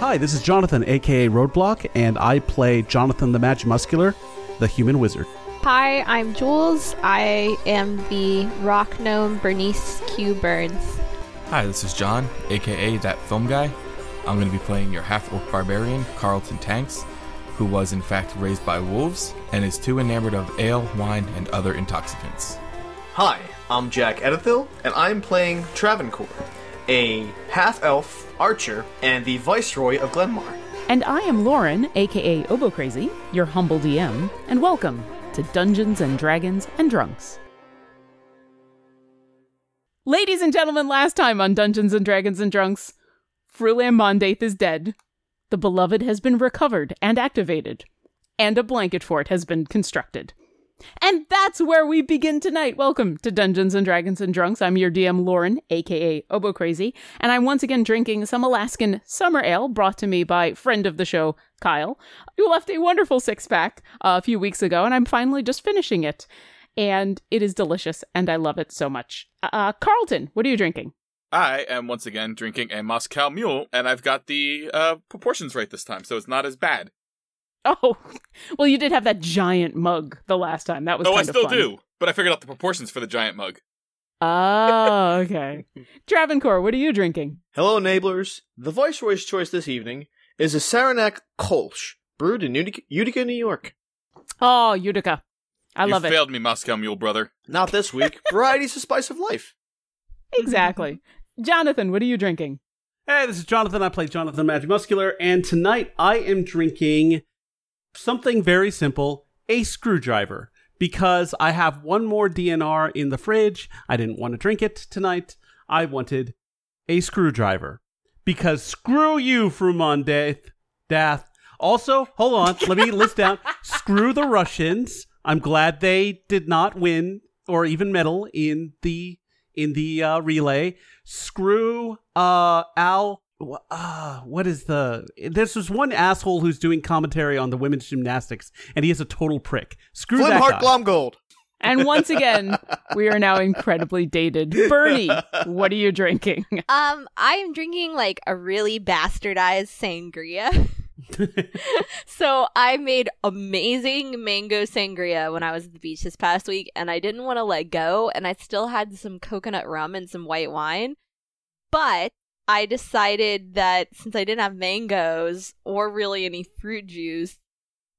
Hi, this is Jonathan, aka Roadblock, and I play Jonathan the Magimuscular, the human wizard. Hi, I'm Jules. I am the rock gnome Bernice Q Burns. Hi, this is John, aka That Film Guy. I'm going to be playing your half orc barbarian, Carlton Tanks, who was in fact raised by wolves and is too enamored of ale, wine, and other intoxicants. Hi, I'm Jack Edithil, and I'm playing Travancore, a half elf archer and the Viceroy of Glenmar. And I am Lauren, aka Obo Crazy, your humble DM, and welcome to Dungeons and Dragons and Drunks. Ladies and gentlemen, last time on Dungeons and Dragons and Drunks, Frulam Mondath is dead. The beloved has been recovered and activated, and a blanket fort has been constructed. And that's where we begin tonight. Welcome to Dungeons and Dragons and Drunks. I'm your DM Lauren, aka Obo Crazy, and I'm once again drinking some Alaskan summer ale brought to me by friend of the show, Kyle, who left a wonderful six pack uh, a few weeks ago, and I'm finally just finishing it. And it is delicious, and I love it so much. Uh, Carlton, what are you drinking? I am once again drinking a Moscow Mule, and I've got the uh, proportions right this time, so it's not as bad. Oh, well, you did have that giant mug the last time. That was oh, I kind of still fun. do, but I figured out the proportions for the giant mug. Oh, okay. Travancore, what are you drinking? Hello, enablers. The Viceroy's choice this evening is a Saranac Kolsch, brewed in Utica, Utica, New York. Oh, Utica. I you love it. failed me, Moscow Mule brother. Not this week. Variety's the spice of life. Exactly. Jonathan, what are you drinking? Hey, this is Jonathan. I play Jonathan the Magimuscular, and tonight I am drinking something very simple a screwdriver. Because I have one more DNR in the fridge. I didn't want to drink it tonight. I wanted a screwdriver. Because screw you, Frumondath. Dath. Also, hold on, let me list down. Screw the Russians. I'm glad they did not win or even medal in the in the uh, relay. Screw uh Al uh, what is the there's this one asshole who's doing commentary on the women's gymnastics and he is a total prick. Screw that Flimheart guy. Glomgold. And once again, we are now incredibly dated. Bernie, what are you drinking? Um, I am drinking like a really bastardized sangria. so I made amazing mango sangria when I was at the beach this past week, and I didn't want to let go, and I still had some coconut rum and some white wine. But I decided that since I didn't have mangoes or really any fruit juice,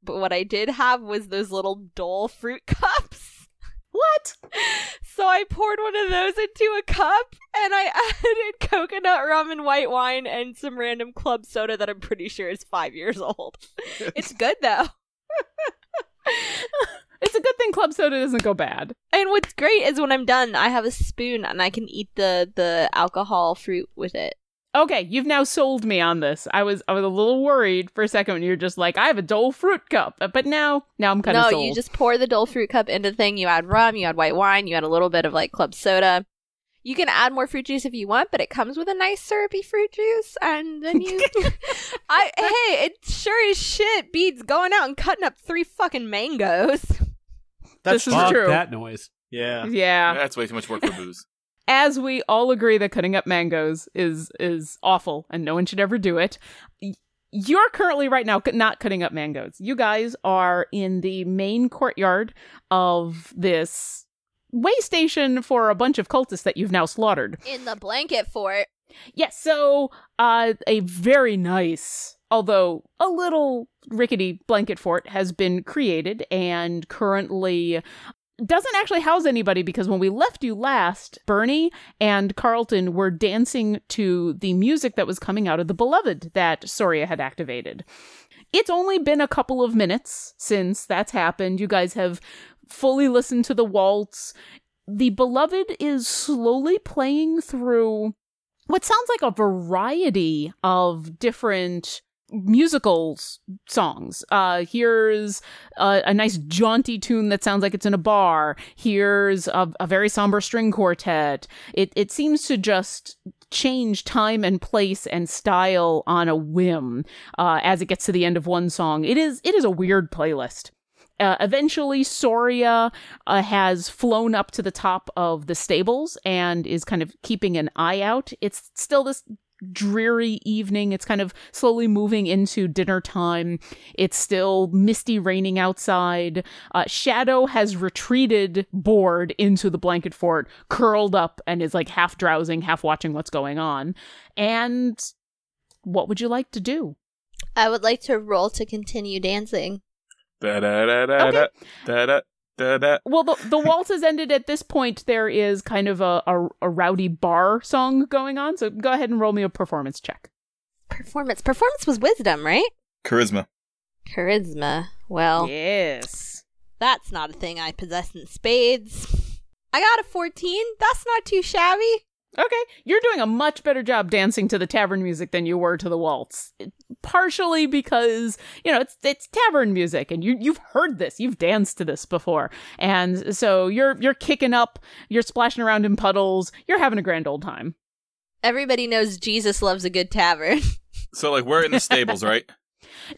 but what I did have was those little Dole fruit cups. What? So I poured one of those into a cup and I added coconut rum and white wine and some random club soda that I'm pretty sure is five years old. It's good though. It's a good thing club soda doesn't go bad. And what's great is when I'm done, I have a spoon and I can eat the the alcohol fruit with it. Okay, you've now sold me on this. I was I was a little worried for a second when you were just like, I have a Dole fruit cup, uh, but now now I'm kind of no, sold. you just pour the Dole fruit cup into the thing. You add rum, you add white wine, you add a little bit of like club soda. You can add more fruit juice if you want, but it comes with a nice syrupy fruit juice, and then you. I hey, it sure as shit beats going out and cutting up three fucking mangoes. This is true. that noise. Yeah. yeah. That's way too much work for booze. as we all agree that cutting up mangoes is is awful and no one should ever do it you're currently right now not cutting up mangoes you guys are in the main courtyard of this way station for a bunch of cultists that you've now slaughtered In the blanket fort. yes so uh a very nice although a little rickety blanket fort has been created and currently doesn't actually house anybody because when we left you last, Bernie and Carlton were dancing to the music that was coming out of the Beloved that Soria had activated. It's only been a couple of minutes since that's happened. You guys have fully listened to the waltz. The Beloved is slowly playing through what sounds like a variety of different musical songs. Uh, here's a, a nice jaunty tune that sounds like it's in a bar. Here's a, a very somber string quartet. It it seems to just change time and place and style on a whim uh, as it gets to the end of one song. It is it is a weird playlist. Uh, eventually, Soria uh, has flown up to the top of the stables and is kind of keeping an eye out. It's still this dreary evening. It's kind of slowly moving into dinner time. It's still misty raining outside. Uh, Shadow has retreated bored into the blanket fort, curled up, and is like half drowsing, half watching what's going on. And what would you like to do? I would like to roll to continue dancing. Da da da da Okay. da da da da. Well, the, the waltz has ended at this point. There is kind of a, a, a rowdy bar song going on. So go ahead and roll me a performance check. Performance. Performance was wisdom, right? Charisma. Charisma. Well, Yes. that's not a thing I possess in spades. I got a 14. That's not too shabby. Okay, you're doing a much better job dancing to the tavern music than you were to the waltz. Partially because you know it's it's tavern music, and you you've heard this, you've danced to this before, and so you're you're kicking up, you're splashing around in puddles, you're having a grand old time. Everybody knows Jesus loves a good tavern. So like we're in the stables, right?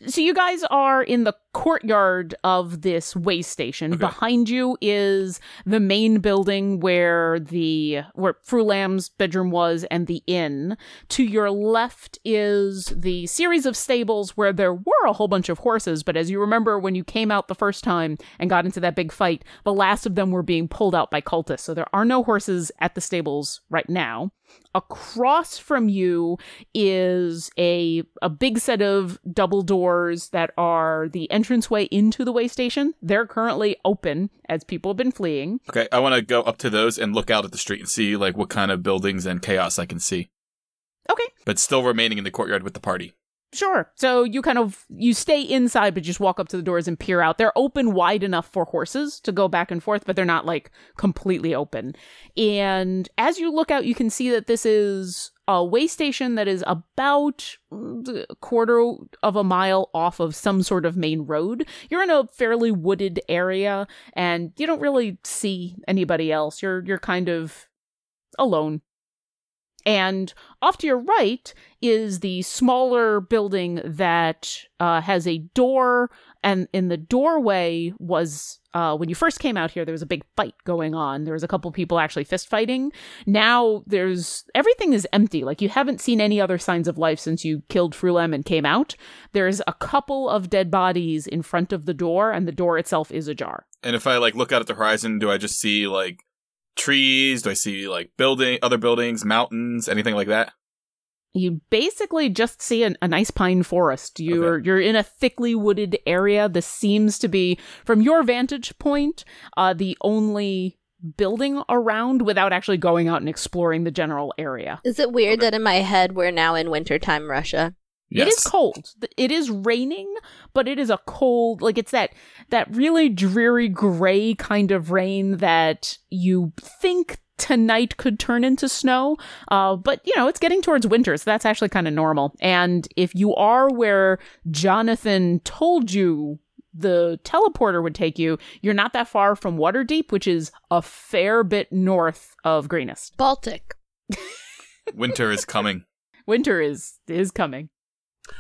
So you guys are in the courtyard of this way station. Okay. Behind you is the main building where the where Frulam's bedroom was and the inn. To your left is the series of stables where there were a whole bunch of horses, but as you remember when you came out the first time and got into that big fight, the last of them were being pulled out by cultists. So there are no horses at the stables right now. Across from you is a a big set of double doors that are the entranceway into the way station. They're currently open as people have been fleeing. Okay, I want to go up to those and look out at the street and see like what kind of buildings and chaos I can see, Okay, but still remaining in the courtyard with the party. Sure. So you kind of you stay inside but just walk up to the doors and peer out. They're open wide enough for horses to go back and forth, but they're not like completely open. And as you look out, you can see that this is a way station that is about a quarter of a mile off of some sort of main road. You're in a fairly wooded area and you don't really see anybody else. You're you're kind of alone. And off to your right is the smaller building that uh, has a door, and in the doorway was uh, when you first came out here. There was a big fight going on. There was a couple people actually fist fighting. Now there's everything is empty. Like you haven't seen any other signs of life since you killed Frulam and came out. There's a couple of dead bodies in front of the door, and the door itself is ajar. And if I like look out at the horizon, do I just see like trees? Do I see like building, other buildings, mountains, anything like that? you basically just see an, a nice pine forest. You're you're in a thickly wooded area. This seems to be, from your vantage point, uh, the only building around without actually going out and exploring the general area. Is it weird that in my head we're now in wintertime Russia? It is cold. It is raining, but it is a cold like it's that that really dreary gray kind of rain that you think tonight could turn into snow. Uh, but you know, it's getting towards winter, so that's actually kind of normal. And if you are where Jonathan told you the teleporter would take you, you're not that far from Waterdeep, which is a fair bit north of Greenest. Baltic. Winter is coming. Winter is is coming.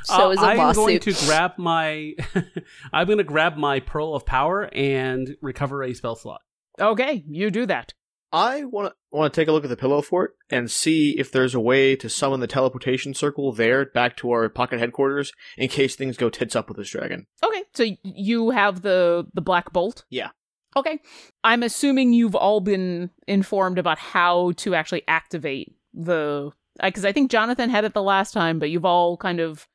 So Uh, is a I'm going to grab my. I'm going to grab my pearl of power and recover a spell slot. Okay, you do that. I want to want to take a look at the pillow fort and see if there's a way to summon the teleportation circle there back to our pocket headquarters in case things go tits up with this dragon. Okay, so you have the the black bolt. Yeah. Okay, I'm assuming you've all been informed about how to actually activate the because I think Jonathan had it the last time, but you've all kind of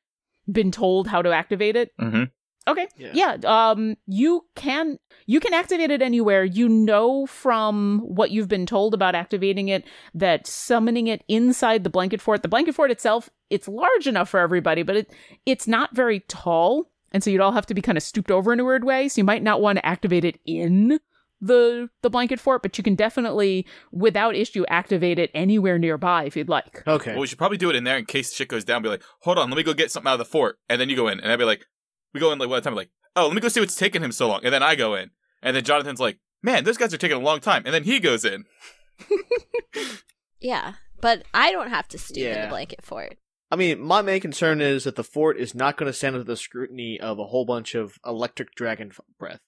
been told how to activate it. Mm-hmm. Okay. Yeah. Yeah. Um you can you can activate it anywhere. You know from what you've been told about activating it that summoning it inside the blanket fort, the blanket fort itself, it's large enough for everybody, but it it's not very tall. And so you'd all have to be kind of stooped over in a weird way. So you might not want to activate it in the the blanket fort, but you can definitely without issue activate it anywhere nearby if you'd like. Okay. Well, we should probably do it in there in case shit goes down. Be like, hold on, let me go get something out of the fort, and then you go in, and I'd be like, we go in like one time, like, oh, let me go see what's taking him so long, and then I go in, and then Jonathan's like, man, those guys are taking a long time, and then he goes in. Yeah, but I don't have to stoop in the blanket fort. I mean, my main concern is that the fort is not going to stand under the scrutiny of a whole bunch of electric dragon breath.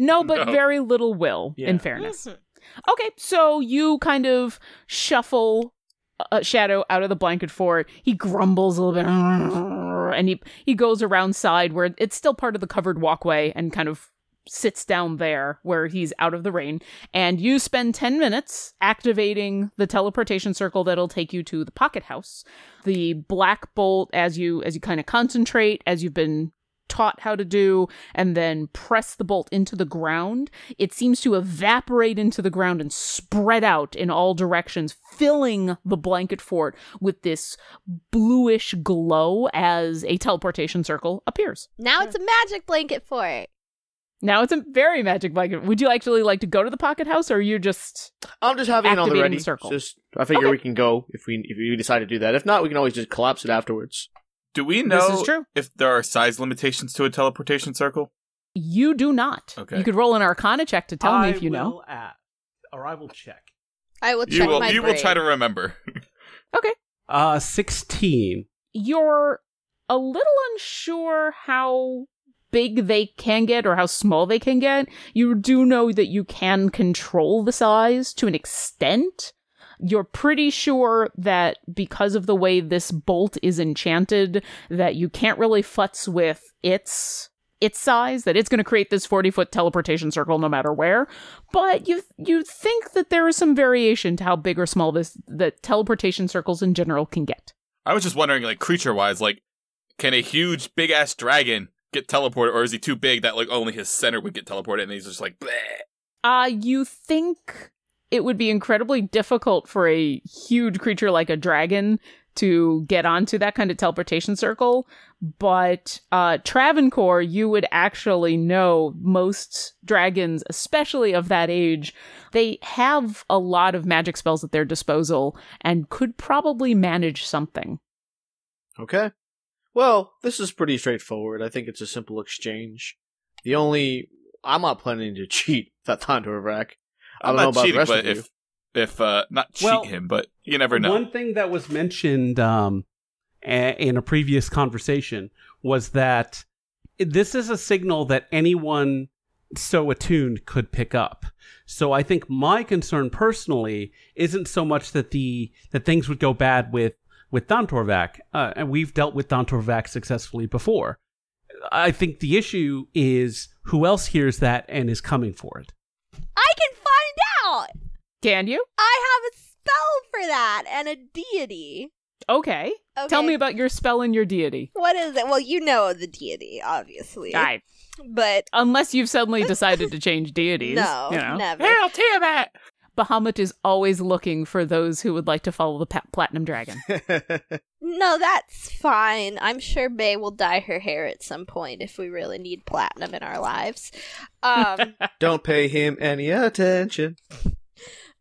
No, but No. very little will, Yeah. in fairness. Mhm. Okay, so you kind of shuffle uh, Shadow out of the blanket fort. He grumbles a little bit, and he he goes around side where it's still part of the covered walkway, and kind of sits down there where he's out of the rain. And you spend ten minutes activating the teleportation circle that'll take you to the pocket house. The black bolt, as you as you kind of concentrate, as you've been taught how to do and then press the bolt into the ground, it seems to evaporate into the ground and spread out in all directions, filling the blanket fort with this bluish glow as a teleportation circle appears. Now it's a magic blanket fort. Now it's a very magic blanket. Would you actually like to go to the pocket house or you're you just I'm just having it on the Activating ready. the circle. Just I figure Okay. we can go if we if we decide to do that. If not, we can always just collapse it afterwards. Do we This know is true. if there are size limitations to a teleportation circle? you do not. Okay. You could roll an arcana check to tell me if you know. will Add, or I will check. I will You check will my you will try to remember. Okay. Uh, sixteen. you're a little unsure how big they can get or how small they can get. You do know that you can control the size to an extent. You're pretty sure that because of the way this bolt is enchanted, that you can't really futz with its its size, that it's going to create this 40 foot teleportation circle no matter where. But you you think that there is some variation to how big or small this the teleportation circles in general can get. I was just wondering, like creature wise, like can a huge big ass dragon get teleported, or is he too big that like only his center would get teleported, and he's just like, Bleh. Uh, you think it would be incredibly difficult for a huge creature like a dragon to get onto that kind of teleportation circle, but uh, Travancore, you would actually know most dragons, especially of that age, they have a lot of magic spells at their disposal and could probably manage something. Okay. Well, this is pretty straightforward. I think it's a simple exchange. The only I'm not planning to cheat that Thondor Rack. I I'm don't know not about the cheating, rest but of you. if if uh not cheat Well, him, but you never know. One thing that was mentioned um, a- in a previous conversation was that this is a signal that anyone so attuned could pick up. So I think my concern personally isn't so much that the that things would go bad with with Dantorvac, uh, and we've dealt with Dantorvac successfully before. I think the issue is who else hears that and is coming for it. I can find out. Can you? I have a spell for that and a deity. Okay. Okay. Tell me about your spell and your deity. what is it? Well, you know the deity, obviously. I, But unless you've suddenly decided to change deities. no, you know. never. Hail Tiamat! Bahamut is always looking for those who would like to follow the pa- platinum dragon. No, that's fine. I'm sure Bay will dye her hair at some point if we really need platinum in our lives. Um, don't pay him any attention.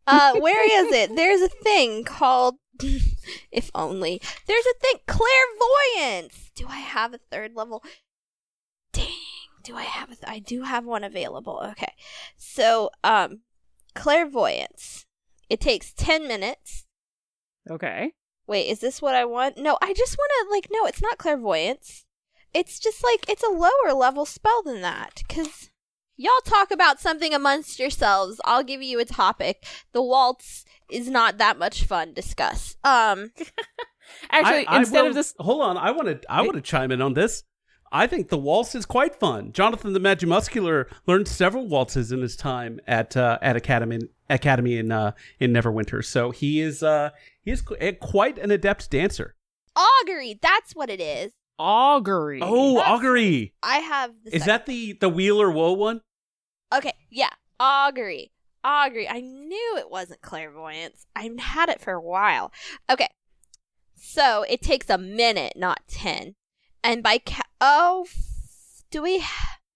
uh, where is it? There's a thing called. if only. There's a thing. Clairvoyance! Do I have a third level? Dang. Do I have a. Th- I do have one available. Okay. So, um, clairvoyance. It takes 10 minutes. Okay. Wait, is this what I want? No, I just want to like no, it's not clairvoyance. It's just like it's a lower level spell than that cuz y'all talk about something amongst yourselves. I'll give you a topic. The waltz is not that much fun. Discuss. Um Actually, I- I instead will- of this, hold on, I want to I want to chime in on this. I think the waltz is quite fun. Jonathan the Magimuscular learned several waltzes in his time at uh, at Academy Academy in uh, in Neverwinter, so he is uh, he is eh, quite an adept dancer. augury, that's what it is. augury. Oh, That's- augury! I have the Is second- that the the Wheeler Woe one? Okay, yeah. Augury. Augury. I knew it wasn't clairvoyance. I've had it for a while. Okay. So it takes a minute, not 10. And by ca- oh, do we?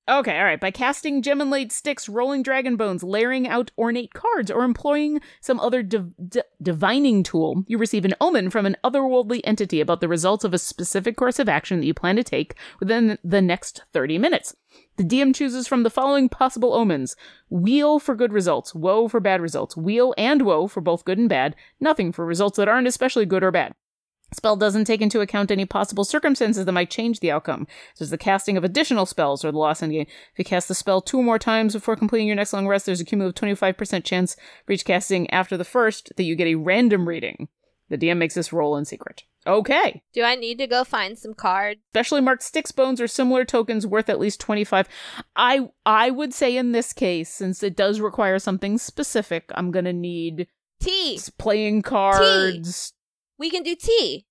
Okay, all right. By casting gem and laid sticks, rolling dragon bones, layering out ornate cards, or employing some other div- d- divining tool, you receive an omen from an otherworldly entity about the results of a specific course of action that you plan to take within the next 30 minutes. The DM chooses from the following possible omens weal for good results, woe for bad results, weal and woe for both good and bad, nothing for results that aren't especially good or bad. Spell doesn't take into account any possible circumstances that might change the outcome, such as the casting of additional spells or the loss endgame. If you cast the spell two more times before completing your next long rest, there's a cumulative 25% chance for each casting after the first that you get a random reading. The DM makes this roll in secret. Okay. Do I need to go find some cards? Specially marked sticks, bones, or similar tokens worth at least 25. I I would say in this case, since it does require something specific, I'm gonna need Tea. playing cards. We can do tea.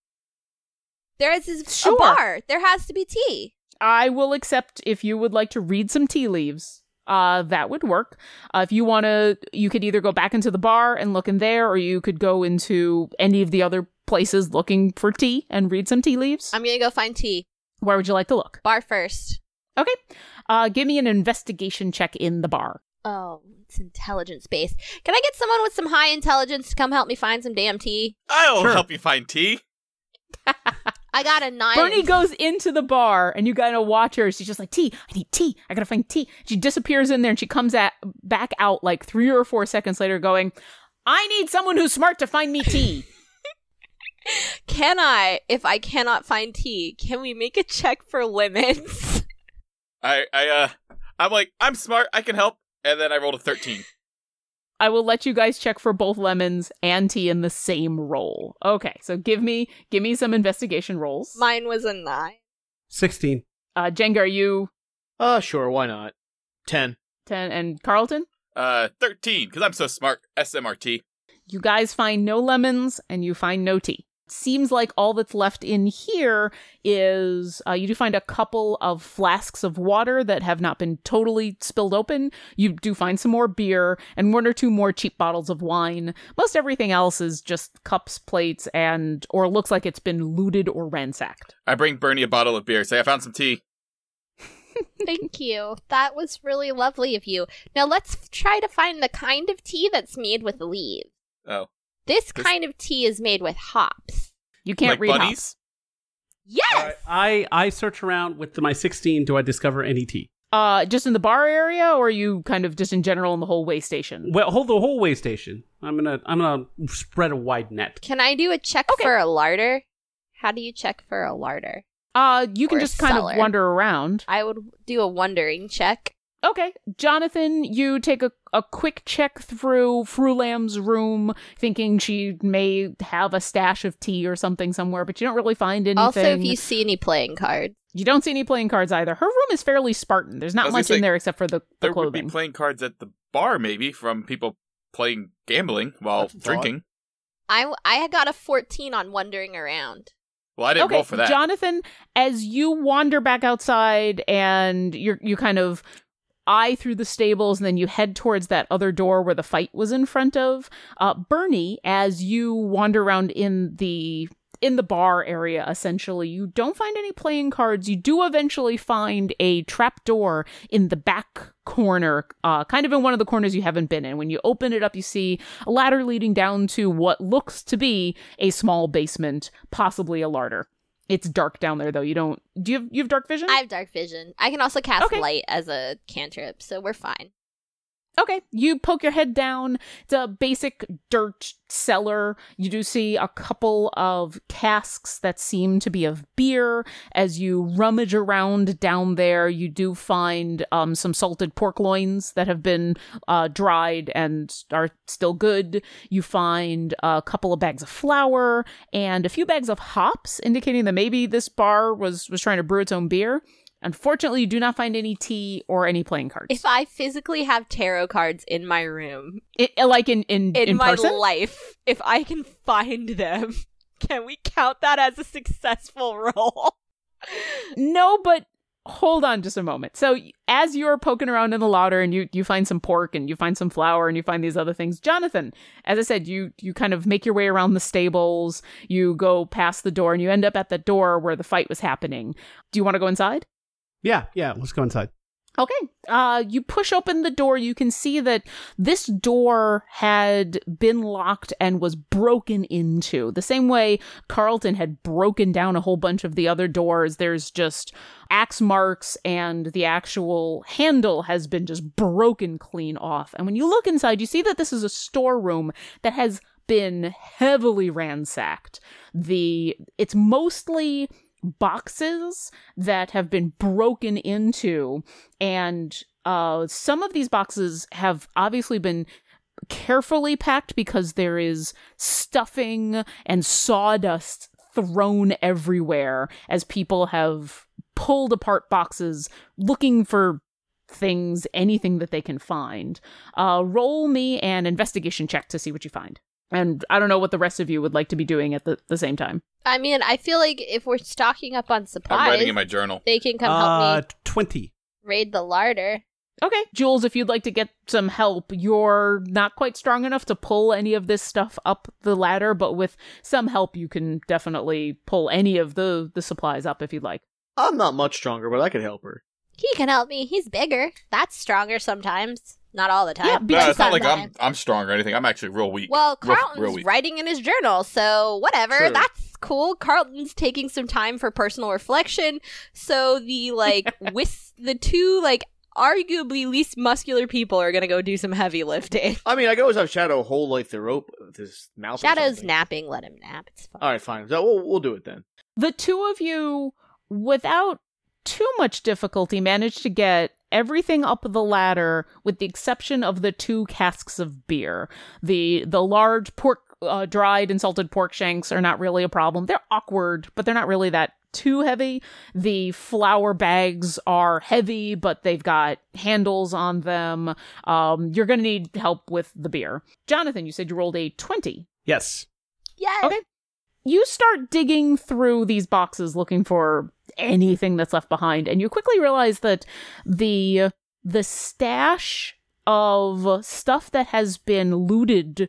There is Sure. a bar. There has to be tea. I will accept if you would like to read some tea leaves. Uh, that would work. Uh, if you want to, you could either go back into the bar and look in there, or you could go into any of the other places looking for tea and read some tea leaves. I'm gonna go find tea. Where would you like to look? Bar first. Okay. Uh, give me an investigation check in the bar. Oh, it's intelligence based. Can I get someone with some high intelligence to come help me find some damn tea? I'll Sure. help you find tea. I got a nine. Bernie goes into the bar and you gotta watch her. She's just like, tea, I need tea. I gotta find tea. She disappears in there and she comes at back out like three or four seconds later going, I need someone who's smart to find me tea. Can I, if I cannot find tea, can we make a check for lemons? I, I, uh, I'm like, I'm smart. I can help. And then I rolled a 13. I will let you guys check for both lemons and tea in the same roll. Okay, so give me give me some investigation rolls. Mine was a nine. 16. uh Jenga, are you Uh, sure, why not? 10. ten and Carlton? Uh, 13, because I'm so smart. SMRT. You guys find no lemons and you find no tea. Seems like all that's left in here is uh, you do find a couple of flasks of water that have not been totally spilled open. You do find some more beer and one or two more cheap bottles of wine. Most everything else is just cups, plates, and or looks like it's been looted or ransacked. I bring Bernie a bottle of beer. Say, I found some tea. Thank you. That was really lovely of you. Now let's f- try to find the kind of tea that's made with leaves. Oh. This This- kind of tea is made with hops. You can't Like read bunnies? hops. Yes! All right, I, I search around with my 16. Do I discover any tea? Uh, just in the bar area, or are you kind of just in general in the whole way station? Well, hold the whole way station. I'm gonna I'm gonna spread a wide net. Can I do a check Okay. for a larder? How do you check for a larder? Uh, you can Or a just kind cellar. of wander around. I would do a wondering check. Okay, Jonathan, you take a, a quick check through Frulam's room, thinking she may have a stash of tea or something somewhere, but you don't really find anything. Also, if you see any playing cards. You don't see any playing cards either. Her room is fairly Spartan. There's not was gonna much in there except for the, the There would be clothing. playing cards at the bar, maybe, from people playing gambling while That's drinking. I, I got a 14 on wandering around. Well, I didn't okay, roll for that. Jonathan, as you wander back outside and you're you kind of eye through the stables and then you head towards that other door where the fight was in front of, uh, Bernie, as you wander around in the in the bar area essentially you don't find any playing cards. You do eventually find a trap door in the back corner uh, kind of in one of the corners you haven't been in. When you open it up you see a ladder leading down to what looks to be a small basement possibly a larder it's dark down there though you don't do you have, you have dark vision I have dark vision. I can also cast Okay. light as a cantrip, so we're fine. Okay, you poke your head down. It's a basic dirt cellar. You do see a couple of casks that seem to be of beer. As you rummage around down there, you do find um, some salted pork loins that have been uh, dried and are still good. You find a couple of bags of flour and a few bags of hops, indicating that maybe this bar was was trying to brew its own beer. Unfortunately, you do not find any tea or any playing cards. If I physically have tarot cards in my room, It, uh, like in in in, in my person. life, if I can find them, can we count that as a successful roll? no, but hold on just a moment. So as you're poking around in the larder and you you find some pork and you find some flour and you find these other things, Jonathan, as I said, you you kind of make your way around the stables. You go past the door and you end up at the door where the fight was happening. Do you want to go inside? Yeah, yeah. Let's go inside. Okay. Uh, you push open the door. You can see that this door had been locked and was broken into. The same way Carlton had broken down a whole bunch of the other doors. There's just axe marks and the actual handle has been just broken clean off. And when you look inside, you see that this is a storeroom that has been heavily ransacked. The it's mostly boxes that have been broken into and uh some of these boxes have obviously been carefully packed because there is stuffing and sawdust thrown everywhere as people have pulled apart boxes looking for things, anything that they can find. Uh, roll me an investigation check to see what you find. And I don't know what the rest of you would like to be doing at the, the same time. I mean, I feel like if we're stocking up on I'm supplies, writing in my journal. they can come help uh, me 20. raid the larder. Okay, Jules, if you'd like to get some help, you're not quite strong enough to pull any of this stuff up the ladder, but with some help, you can definitely pull any of the the supplies up if you'd like. I'm not much stronger, but I could help her. He can help me. He's bigger. That's stronger sometimes. Not all the time. Yeah, No, it's not like I'm. I'm strong or anything. I'm actually real weak. Well, Real- Carlton's real weak. writing in his journal, so whatever. True. That's cool. Carlton's taking some time for personal reflection. So the like with the two like arguably least muscular people are gonna go do some heavy lifting. I mean, I could always have Shadow hold like the rope with his mouth. Shadow's something. napping. Let him nap. It's fine. All right, fine. So we'll we'll do it then. The two of you, without too much difficulty, managed to get everything up the ladder with the exception of the two casks of beer. The the large pork uh, dried and salted pork shanks are not really a problem. They're awkward, but they're not really that too heavy. The flour bags are heavy, but they've got handles on them. Um, you're going to need help with the beer. Jonathan, you said you rolled a 20. Yes. Yeah. Okay. You start digging through these boxes looking for anything that's left behind, and you quickly realize that the the stash of stuff that has been looted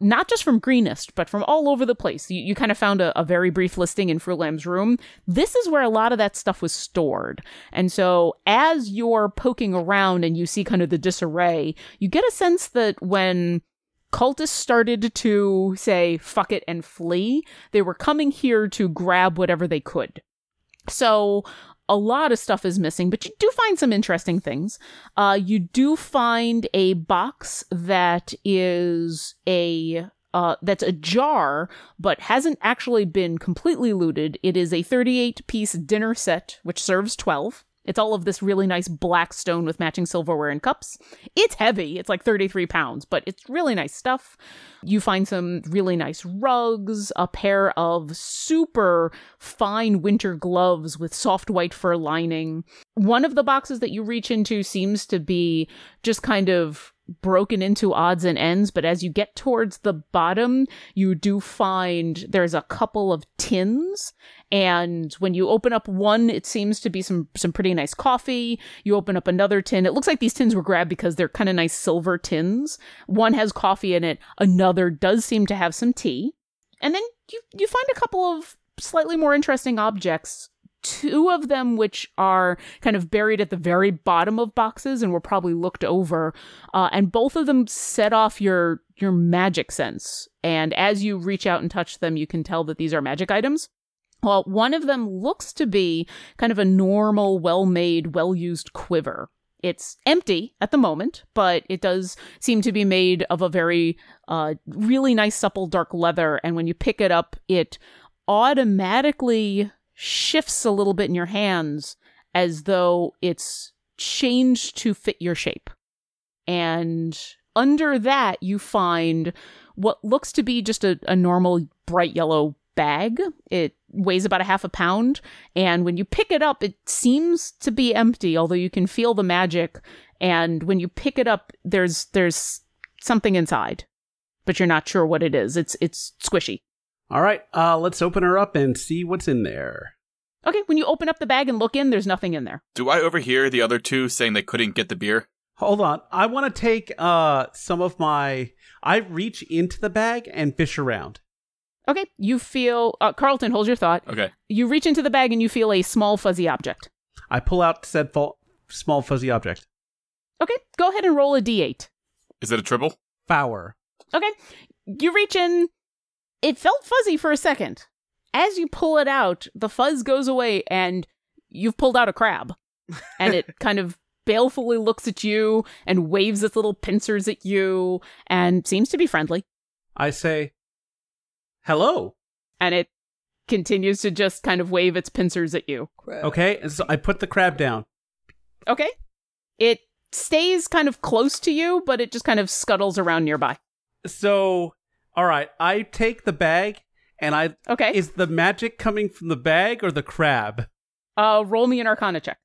not just from Greenest, but from all over the place. You, you kind of found a, a very brief listing in Frulam's room. This is where a lot of that stuff was stored. And so as you're poking around and you see kind of the disarray, you get a sense that when cultists started to say fuck it and flee, they were coming here to grab whatever they could. So a lot of stuff is missing, but you do find some interesting things. Uh, you do find a box that is a uh, that's a jar, but hasn't actually been completely looted. It is a 38 piece dinner set, which serves 12. It's all of this really nice black stone with matching silverware and cups. It's heavy, it's like 33 pounds, but it's really nice stuff. You find some really nice rugs, a pair of super fine winter gloves with soft white fur lining. One of the boxes that you reach into seems to be just kind of broken into odds and ends, but as you get towards the bottom, you do find there's a couple of tins. And when you open up one, it seems to be some some pretty nice coffee. You open up another tin. It looks like these tins were grabbed because they're kind of nice silver tins. One has coffee in it. Another does seem to have some tea. And then you you find a couple of slightly more interesting objects two of them which are kind of buried at the very bottom of boxes and were probably looked over uh, and both of them set off your your magic sense and as you reach out and touch them you can tell that these are magic items well one of them looks to be kind of a normal well-made well-used quiver it's empty at the moment, but it does seem to be made of a very, uh, really nice supple dark leather. And when you pick it up, it automatically shifts a little bit in your hands as though it's changed to fit your shape. And under that, you find what looks to be just a, a normal bright yellow bag. It weighs about a half a pound. And when you pick it up, it seems to be empty, although you can feel the magic. And when you pick it up, there's there's something inside, but you're not sure what it is. It's it's squishy. All right, uh, let's open her up and see what's in there. Okay, when you open up the bag and look in, there's nothing in there. Do I overhear the other two saying they couldn't get the beer? Hold on. I want to take uh, some of my. I reach into the bag and fish around. Okay, you feel uh, Carlton. Hold your thought. Okay. You reach into the bag and you feel a small fuzzy object. I pull out said fo- small fuzzy object. Okay, go ahead and roll a d8. Is it a triple? Fower. Okay, you reach in. It felt fuzzy for a second. As you pull it out, the fuzz goes away and you've pulled out a crab. And it kind of balefully looks at you and waves its little pincers at you and seems to be friendly. I say, hello. And it continues to just kind of wave its pincers at you. Okay, so I put the crab down. Okay. It stays kind of close to you, but it just kind of scuttles around nearby. So, all right, I take the bag, and I Okay. is the magic coming from the bag or the crab? Uh, roll me an Arcana check.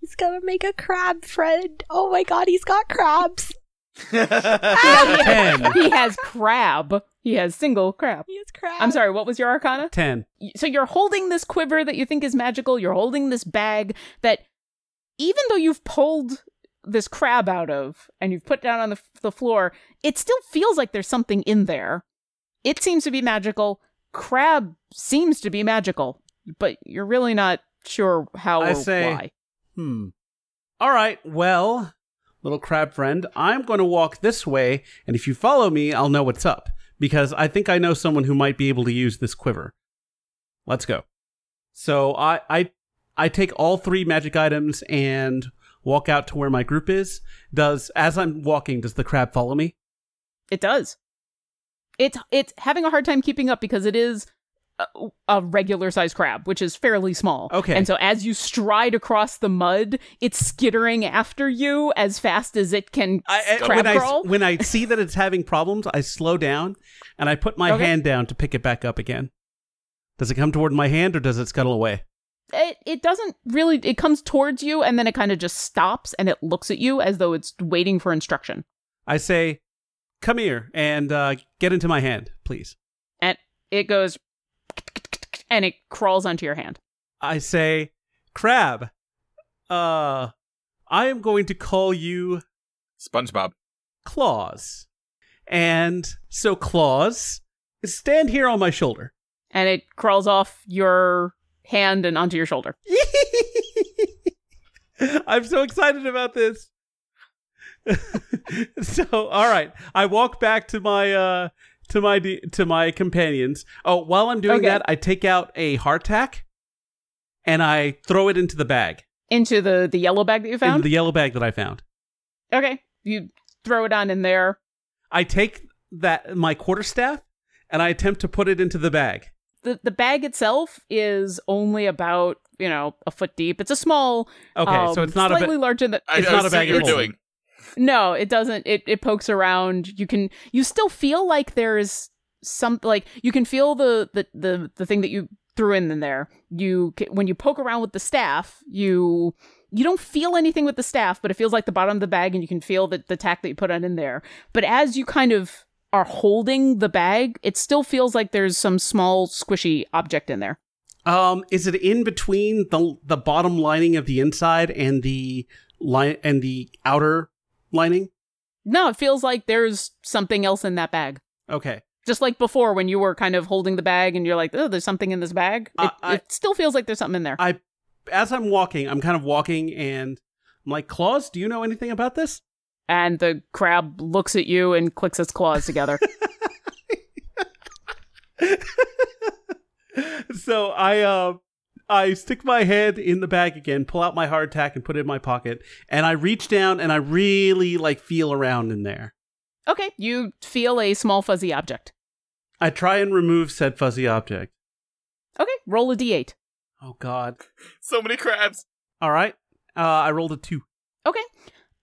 He's gonna make a crab friend. Oh my god, he's got crabs. Ten. he has crab. He has single crab. He has crabs. I'm sorry. What was your Arcana? Ten. So you're holding this quiver that you think is magical. You're holding this bag that, even though you've pulled this crab out of and you've put down on the, the floor, it still feels like there's something in there. It seems to be magical. Crab seems to be magical, but you're really not sure how I or say- why. Hmm. All right. Well, little crab friend, I'm going to walk this way, and if you follow me, I'll know what's up because I think I know someone who might be able to use this quiver. Let's go. So I I I take all three magic items and walk out to where my group is. Does as I'm walking, does the crab follow me? It does. It's it's having a hard time keeping up because it is a, regular sized crab, which is fairly small. Okay. And so as you stride across the mud, it's skittering after you as fast as it can I, I- crab when I crawl. when I see that it's having problems, I slow down and I put my Okay. hand down to pick it back up again. Does it come toward my hand or does it scuttle away? it, it doesn't really it comes towards you and then it kind of just stops and it looks at you as though it's waiting for instruction. I say, "Come here and uh, get into my hand, please." And it goes and it crawls onto your hand. I say, "Crab, uh, I am going to call you SpongeBob. Claws. And so Claws, stand here on my shoulder. And it crawls off your hand and onto your shoulder. I'm so excited about this. so, all right, I walk back to my uh to my de- to my companions. Oh, while I'm doing Okay. that, I take out a hardtack and I throw it into the bag, Into the the yellow bag that you into found? the yellow bag that I found. okay. You throw it on in there. I take that my quarterstaff and I attempt to put it into the bag. The the bag itself is only about, you know, a foot deep. It's a small Okay, so um, it's not a slightly larger than I, It's I not was a bag what you're doing. No, it doesn't. It it pokes around. You can you still feel like there's some like you can feel the the the, the thing that you threw in there. You when you poke around with the staff, you you don't feel anything with the staff, but it feels like the bottom of the bag, and you can feel the the tack that you put on in there. But as you kind of are holding the bag, it still feels like there's some small squishy object in there. Um, is it in between the the bottom lining of the inside and the line and the outer lining? No, it feels like there's something else in that bag. Okay. Just like before, when you were kind of holding the bag and you're like, oh, there's something in this bag. It, I- I- it still feels like there's something in there. I as I'm walking, I'm kind of walking and I'm like, Claws, do you know anything about this? and the crab looks at you and clicks its claws together. so I uh I stick my head in the bag again, pull out my hardtack and put it in my pocket, and I reach down and I really like feel around in there. okay, you feel a small fuzzy object. I try and remove said fuzzy object. Okay, roll a d8. Oh god. So many crabs. All right. Uh I rolled a 2. Okay.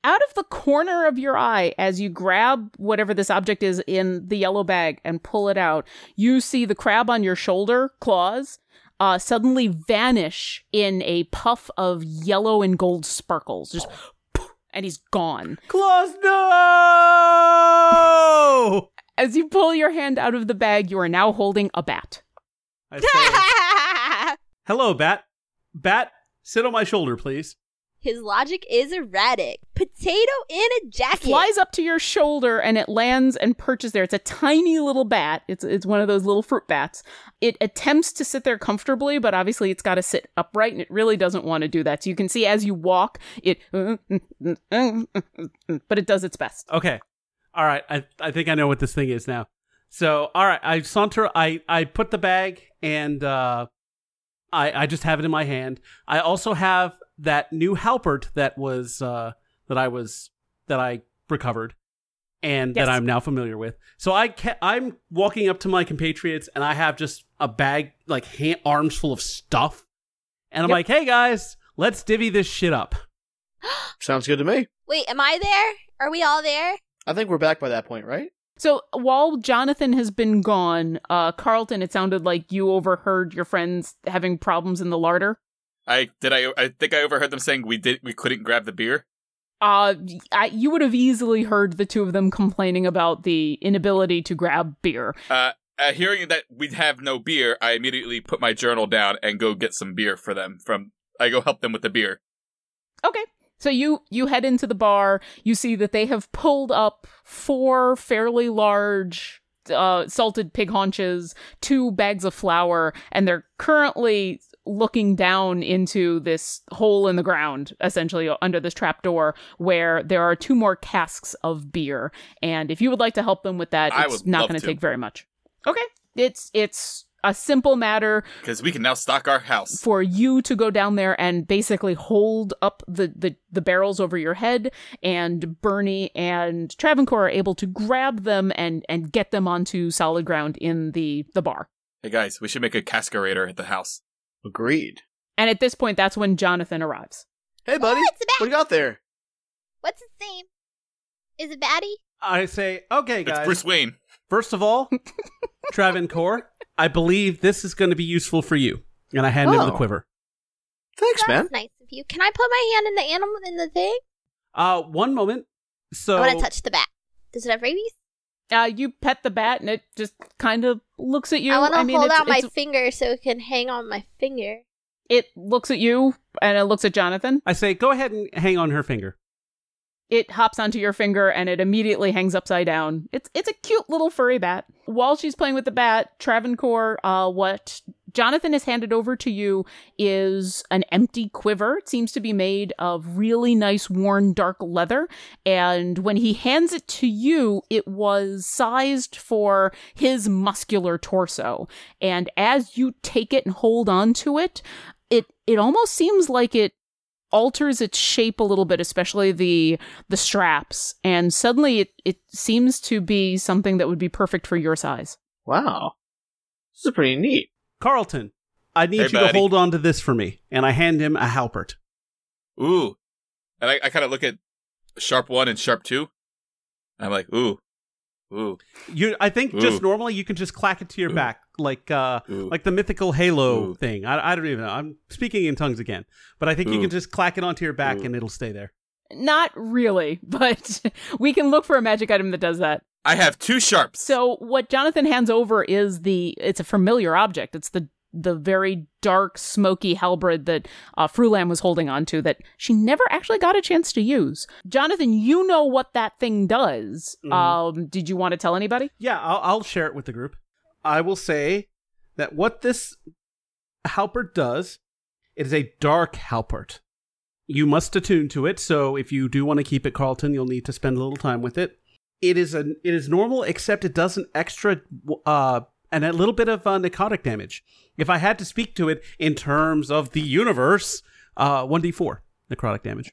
Out of the corner of your eye, as you grab whatever this object is in the yellow bag and pull it out, you see the crab on your shoulder, claws, uh, suddenly vanish in a puff of yellow and gold sparkles. Just and he's gone. Claws, no! As you pull your hand out of the bag, you are now holding a bat. I say, Hello, Bat. Bat, sit on my shoulder, please. His logic is erratic. Potato in a jacket. Flies up to your shoulder and it lands and perches there. It's a tiny little bat. It's it's one of those little fruit bats. It attempts to sit there comfortably, but obviously it's got to sit upright and it really doesn't want to do that. So you can see as you walk, it but it does its best. Okay. All right. I I think I know what this thing is now. So, all right, I saunter I I put the bag and uh I I just have it in my hand. I also have that new halberd that was uh that I was that I recovered and Yes. that I'm now familiar with. So I ca- I'm walking up to my compatriots and I have just a bag like hand, arms full of stuff. And I'm Yep. like, "Hey guys, let's divvy this shit up." Sounds good to me. Wait, am I there? Are we all there? I think we're back by that point, right? So while Jonathan has been gone, uh, Carlton, it sounded like you overheard your friends having problems in the larder. I did. I I think I overheard them saying we did. We couldn't grab the beer. Uh, I, you would have easily heard the two of them complaining about the inability to grab beer. Uh, uh, hearing that we'd have no beer, I immediately put my journal down and go get some beer for them. From I go help them with the beer. Okay. So you you head into the bar. You see that they have pulled up four fairly large uh, salted pig haunches, two bags of flour, and they're currently looking down into this hole in the ground, essentially under this trap door, where there are two more casks of beer. And if you would like to help them with that, I it's not going to. to take very much. Okay, it's it's a simple matter because we can now stock our house. for you to go down there and basically hold up the, the, the barrels over your head, and Bernie and Travancore are able to grab them and, and get them onto solid ground in the, the bar. Hey guys, we should make a cascarator at the house. Agreed. And at this point, that's when Jonathan arrives. Hey, buddy. Oh, it's a bat. What do you got there? What's his name? Is it Batty? I say, okay, guys. It's. Bruce Wayne. First of all, Travancore, I believe this is going to be useful for you. And I hand him the Oh. quiver. Thanks, That's man. nice of you. Can I put my hand in the animal in the thing? Uh, one moment. So I want to touch the bat. Does it have rabies? Uh, you pet the bat and it just kind of looks at you. I want to mean, hold it's- out my it's- finger so it can hang on my finger. it looks at you and it looks at Jonathan. I say, go ahead and hang on her finger. It hops onto your finger and it immediately hangs upside down. It's it's a cute little furry bat. While she's playing with the bat, Travancore, uh, what Jonathan has handed over to you is an empty quiver. It seems to be made of really nice worn dark leather. And when he hands it to you, it was sized for his muscular torso. And as you take it and hold on to it, it it almost seems like it alters its shape a little bit, especially the the straps, and suddenly it, it seems to be something that would be perfect for your size. Wow. This is pretty neat. Carlton, I need Hey, you to hold on to this for me. And I hand him a halberd. Ooh. And I, I kind of look at sharp one and sharp two. I'm like, ooh, ooh, You, I think just normally you can just clack it to your Ooh. back, like uh, ooh. like the mythical Halo Ooh. thing. I, I don't even know. I'm speaking in tongues again, but I think you can just clack it onto your back Ooh. and it'll stay there. Not really, but we can look for a magic item that does that. I have two sharps. So what Jonathan hands over is the it's a familiar object. It's the the very dark, smoky halberd that uh, Frulam was holding onto that she never actually got a chance to use. Jonathan, you know what that thing does. Mhm. Um, did you want to tell anybody? Yeah, I'll, I'll share it with the group. I will say that what this halberd does, it is a dark halberd. You must attune to it, so if you do want to keep it, Carlton, you'll need to spend a little time with it. It is a it is normal, except it does an extra uh and a little bit of uh, necrotic damage. If I had to speak to it in terms of the universe, uh, one d four necrotic damage.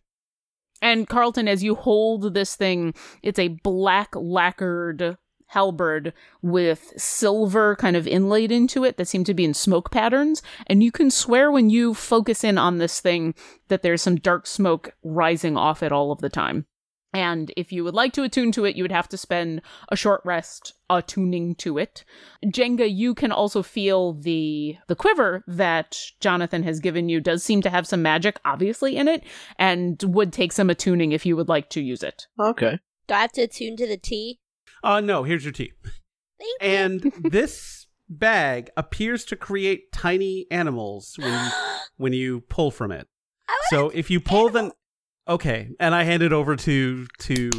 And Carlton, as you hold this thing, it's a black lacquered halberd with silver kind of inlaid into it that seem to be in smoke patterns. And you can swear when you focus in on this thing that there's some dark smoke rising off it all of the time. And if you would like to attune to it, you would have to spend a short rest attuning to it. Jenga, you can also feel the the quiver that Jonathan has given you does seem to have some magic, obviously, in it, and would take some attuning if you would like to use it. Okay. Do I have to attune to the tea? Uh, no, here's your tea. Thank you. And this bag appears to create tiny animals when you, when you pull from it. So if you pull them, okay, and I hand it over to to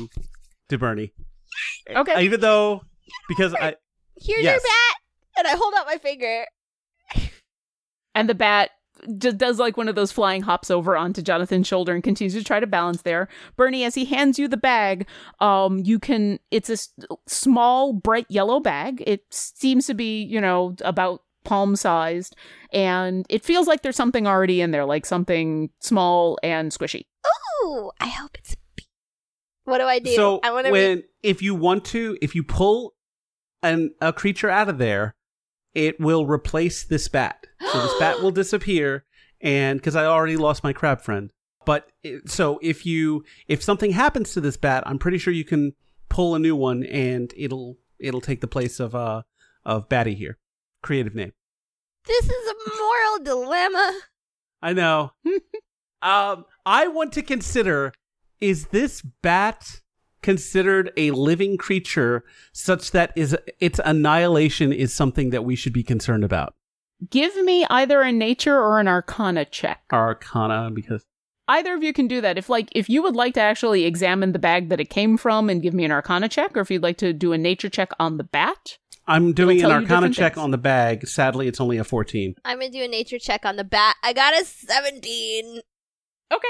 to Bernie. Okay. Even though because I Here's yes. your bat, and I hold out my finger. And the bat just does like one of those flying hops over onto Jonathan's shoulder and continues to try to balance there. Bernie, as he hands you the bag, um, you can. It's a s- small, bright yellow bag. It seems to be, you know, about palm sized, and it feels like there's something already in there, like something small and squishy. Ooh, I hope it's. What do I do? so I want to. when if you want to if you pull an a creature out of there, it will replace this bat. So this bat will disappear, and because I already lost my crab friend, But it, so if you if something happens to this bat, I'm pretty sure you can pull a new one and it'll it'll take the place of uh of Batty here. Creative name. This is a moral dilemma. I know. um, I want to consider: is this bat considered a living creature, such that is its annihilation is something that we should be concerned about? Give me either a nature or an arcana check. Arcana, because Either of you can do that. If like if you would like to actually examine the bag that it came from and give me an arcana check, or if you'd like to do a nature check on the bat. I'm doing an tell Arcana check things. on the bag. Sadly, it's only a 14. I'm gonna do a nature check on the bat. I got a 17. Okay.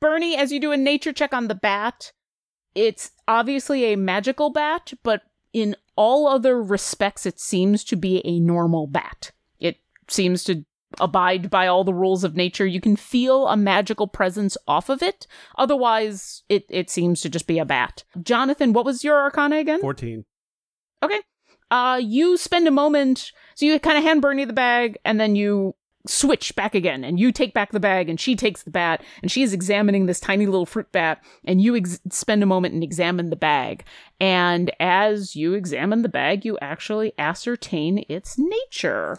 Bernie, as you do a nature check on the bat, it's obviously a magical bat, but in all other respects, it seems to be a normal bat. It seems to abide by all the rules of nature. You can feel a magical presence off of it. Otherwise, it, it seems to just be a bat. Jonathan, what was your arcana again? 14. Okay. Uh, you spend a moment, so you kind of hand Bernie the bag, and then you switch back again, and you take back the bag, and she takes the bat, and she is examining this tiny little fruit bat, and you ex- spend a moment and examine the bag. And as you examine the bag, you actually ascertain its nature.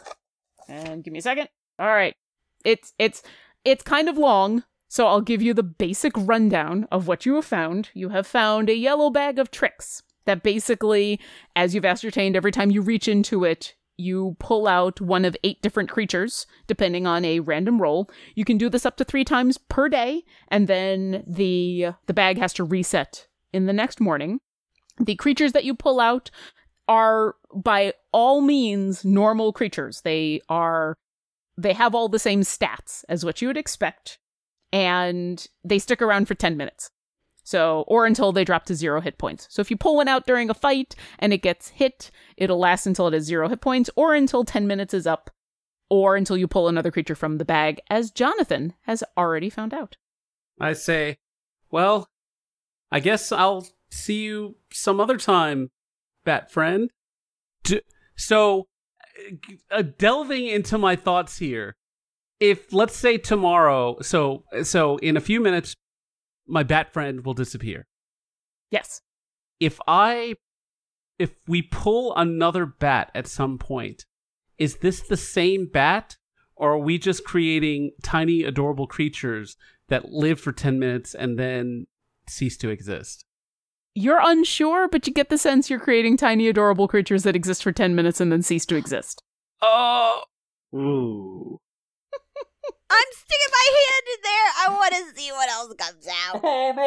And give me a second. All right. It's it's it's kind of long, so I'll give you the basic rundown of what you have found. You have found a yellow bag of tricks that basically, as you've ascertained, every time you reach into it, you pull out one of eight different creatures, depending on a random roll. You can do this up to three times per day, and then the the bag has to reset in the next morning. The creatures that you pull out are by all means normal creatures. They are they have all the same stats as what you would expect, and they stick around for 10 minutes. So, or until they drop to zero hit points. So, if you pull one out during a fight and it gets hit, it'll last until it has zero hit points, or until 10 minutes is up, or until you pull another creature from the bag, as Jonathan has already found out. I say, well, I guess I'll see you some other time, bat friend. D- so, uh, delving into my thoughts here, if let's say tomorrow, so so in a few minutes, my bat friend will disappear. Yes. If I, if we pull another bat at some point, is this the same bat, or are we just creating tiny, adorable creatures that live for ten minutes and then cease to exist? You're unsure, but you get the sense you're creating tiny, adorable creatures that exist for 10 minutes and then cease to exist. Oh, Ooh. I'm sticking my hand in there. I want to see what else comes out. oh no!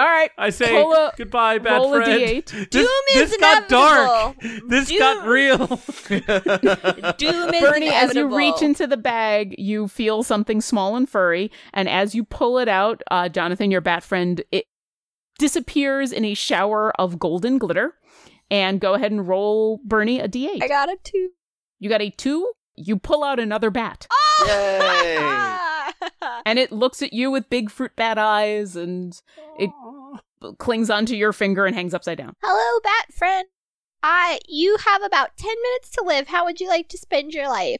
All right. I say Pull a- goodbye, bad roll friend. D8. This, Doom is this got dark. This Doom- got real. Doom is Bernie, as you reach into the bag, you feel something small and furry, and as you pull it out, uh, Jonathan, your bat friend, it disappears in a shower of golden glitter. And go ahead and roll Bernie a d8. I got a two. you got a two. You pull out another bat, Oh! And it looks at you with big fruit bat eyes, and it clings onto your finger and hangs upside down. Hello, bat friend. I you have about ten minutes to live. How would you like to spend your life?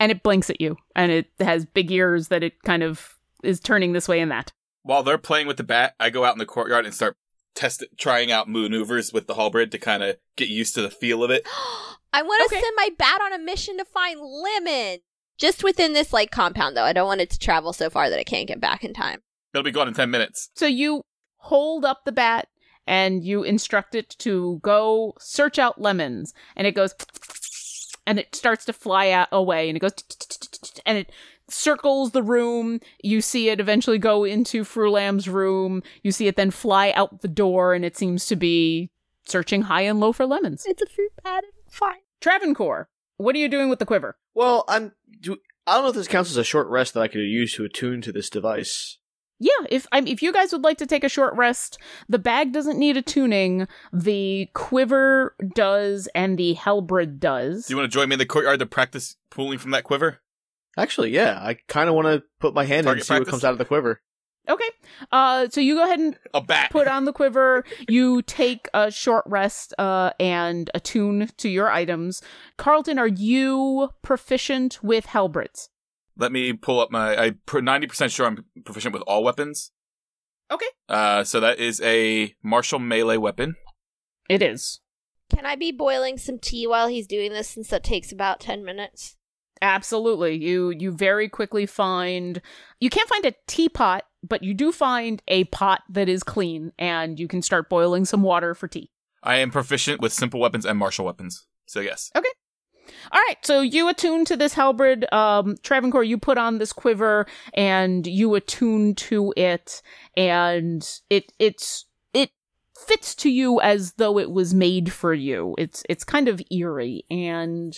And it blinks at you, and it has big ears that it kind of is turning this way and that. While they're playing with the bat, I go out in the courtyard and start test trying out maneuvers with the halberd to kind of get used to the feel of it. I want to Okay. send my bat on a mission to find lemon. Just within this like compound though. I don't want it to travel so far that it can't get back in time. It'll be gone in ten minutes. So you hold up the bat and you instruct it to go search out lemons, and it goes and it starts to fly out away, and it goes and it circles the room. You see it eventually go into Frulam's room. You see it then fly out the door, and it seems to be searching high and low for lemons. It's a fruit bat. It's fine. Travancore, what are you doing with the quiver? Well, I'm. Do, I don't know if this counts as a short rest that I could use to attune to this device. Yeah, if I'm, if you guys would like to take a short rest, the bag doesn't need a tuning. The quiver does, and the halberd does. Do you want to join me in the courtyard to practice pulling from that quiver? Actually, yeah, I kind of want to put my hand in Target and see what comes out of the quiver. Okay. Uh, so you go ahead and A bat. put on the quiver. You take a short rest uh, and attune to your items. Carlton, are you proficient with halberds? Let me pull up my. I'm ninety percent sure I'm proficient with all weapons. Okay. Uh, so that is a martial melee weapon. It is. Can I be boiling some tea while he's doing this since that takes about 10 minutes? Absolutely. You you very quickly find you can't find a teapot, but you do find a pot that is clean and you can start boiling some water for tea. I am proficient with simple weapons and martial weapons. So yes. Okay. All right, so you attune to this halberd. Um, Travancore, you put on this quiver and you attune to it, and it it's it fits to you as though it was made for you. It's it's kind of eerie, and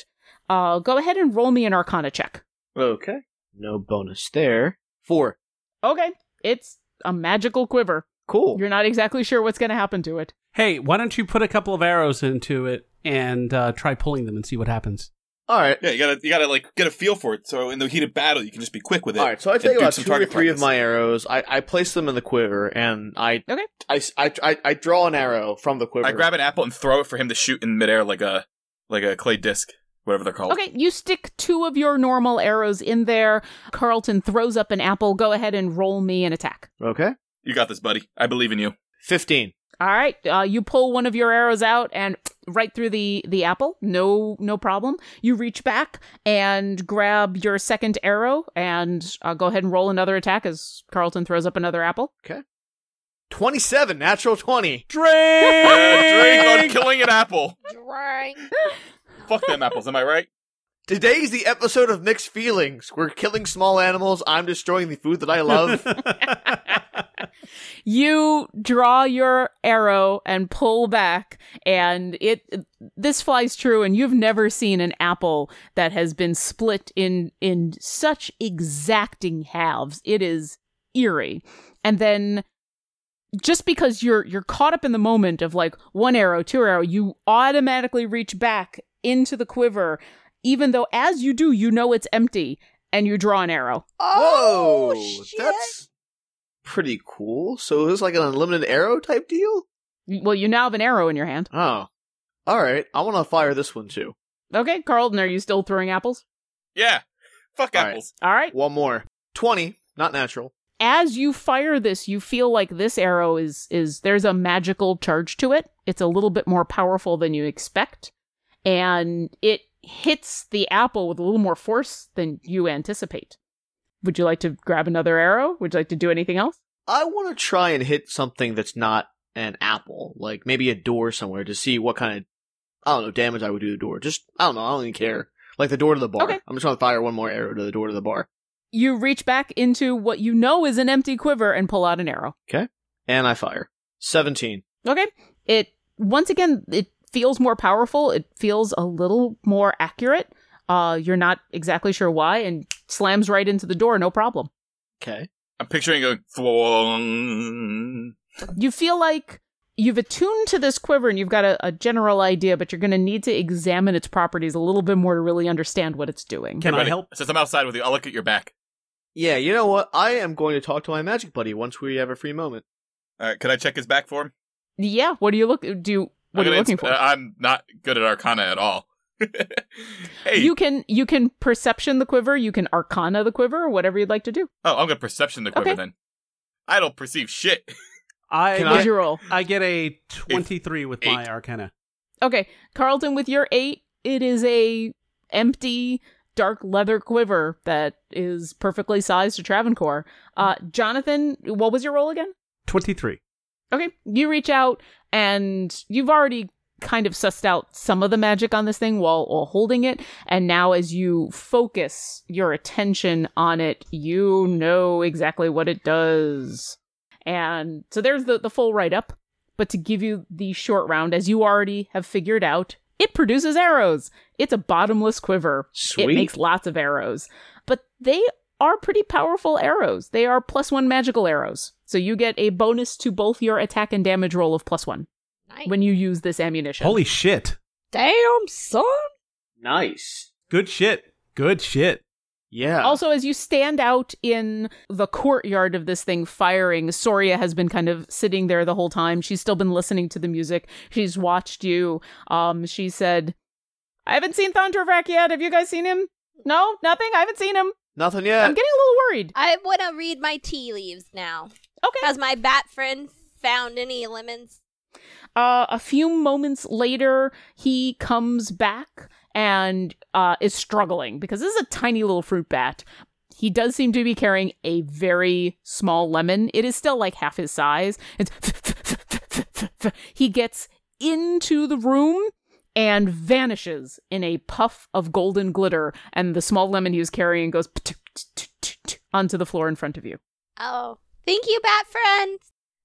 uh, go ahead and roll me an Arcana check. Okay. No bonus there. Four. Okay, it's a magical quiver. Cool. You're not exactly sure what's going to happen to it. Hey, why don't you put a couple of arrows into it and uh, try pulling them and see what happens? All right. Yeah, you gotta you gotta like get a feel for it. So in the heat of battle, you can just be quick with it. All right, so I and take do about two or target three of my arrows. I, I place them in the quiver, and I, Okay. I, I, I, I draw an arrow from the quiver. I grab an apple and throw it for him to shoot in midair like a like a clay disc, whatever they're called. Okay, you stick two of your normal arrows in there. Carlton throws up an apple. Go ahead and roll me an attack. Okay. You got this, buddy. I believe in you. Fifteen. All right, uh, you pull one of your arrows out and right through the the apple. No, no problem. You reach back and grab your second arrow and uh, go ahead and roll another attack as Carlton throws up another apple. Okay, Twenty-seven. Natural twenty. Drink! Yeah, drink on killing an apple. Drink. Fuck them apples. Am I right? Today's the episode of mixed feelings. We're killing small animals. I'm destroying the food that I love. You draw your arrow and pull back, and it this flies true. And you've never seen an apple that has been split in in such exacting halves. It is eerie. And then just because you're you're caught up in the moment of like one arrow, two arrow, you automatically reach back into the quiver, even though as you do, you know it's empty, and you draw an arrow. Oh, Whoa, shit. that's pretty cool. So is this like an unlimited arrow type deal? Well, you now have an arrow in your hand. Oh, all right. I want to fire this one too. Okay, Carlton, are you still throwing apples? Yeah. Fuck All right. apples. All right. One more. Twenty. Not natural. As you fire this, you feel like this arrow is is there's a magical charge to it. It's a little bit more powerful than you expect, and it hits the apple with a little more force than you anticipate. Would you like to grab another arrow? Would you like to do anything else? I want to try and hit something that's not an apple, like maybe a door somewhere, to see what kind of I don't know damage I would do to the door. Just I don't know. I don't even care. Like the door to the bar. Okay. I'm just gonna fire one more arrow to the door to the bar, You reach back into what you know is an empty quiver and pull out an arrow. Okay. And I fire. Seventeen. Okay. It once again it feels more powerful. It feels a little more accurate. Uh you're not exactly sure why and slams right into the door no problem. Okay. I'm picturing it going. "Thwong." You feel like you've attuned to this quiver and you've got a, a general idea, but you're going to need to examine its properties a little bit more to really understand what it's doing. Can Hey, I help? Since I'm outside with you, I'll look at your back. Yeah. You know what? I am going to talk to my magic buddy once we have a free moment. All right, could I check his back for him? Yeah. What do you look? Do you? What I'm are you looking insp- for? uh, I'm not good at Arcana at all. hey, You can you can perception the quiver. You can arcana the quiver. Whatever you'd like to do. oh, I'm gonna perception the quiver Okay. then. I don't perceive shit. I Can What'd get, roll? I get a 23 with my Eight. Arcana. Okay, Carlton, with your eight, it is a empty dark leather quiver that is perfectly sized to Travancore. Uh, Jonathan, what was your roll again? 23. Okay, you reach out and you've already kind of sussed out some of the magic on this thing while, while holding it. And now, as you focus your attention on it, you know exactly what it does. And so there's the, the full write up. But to give you the short round, as you already have figured out, it produces arrows. It's a bottomless quiver. Sweet. It makes lots of arrows. But they are pretty powerful arrows. They are plus one magical arrows. So you get a bonus to both your attack and damage roll of plus one Nice. when you use this ammunition. Holy shit. Damn, son. Nice. Good shit. Good shit. Yeah. Also, as you stand out in the courtyard of this thing firing, Soria has been kind of sitting there the whole time. She's still been listening to the music. She's watched you. Um, she said, I haven't seen Thondravrak yet. Have you guys seen him? No, nothing? I haven't seen him. Nothing yet. I'm getting a little worried. I want to read my tea leaves now. Okay. Has my bat friend found any lemons? Uh, a few moments later, he comes back and uh, is struggling because this is a tiny little fruit bat. He does seem to be carrying a very small lemon. It is still like half his size. It's he gets into the room and vanishes in a puff of golden glitter, and the small lemon he was carrying goes onto the floor in front of you. Oh, thank you, bat friend.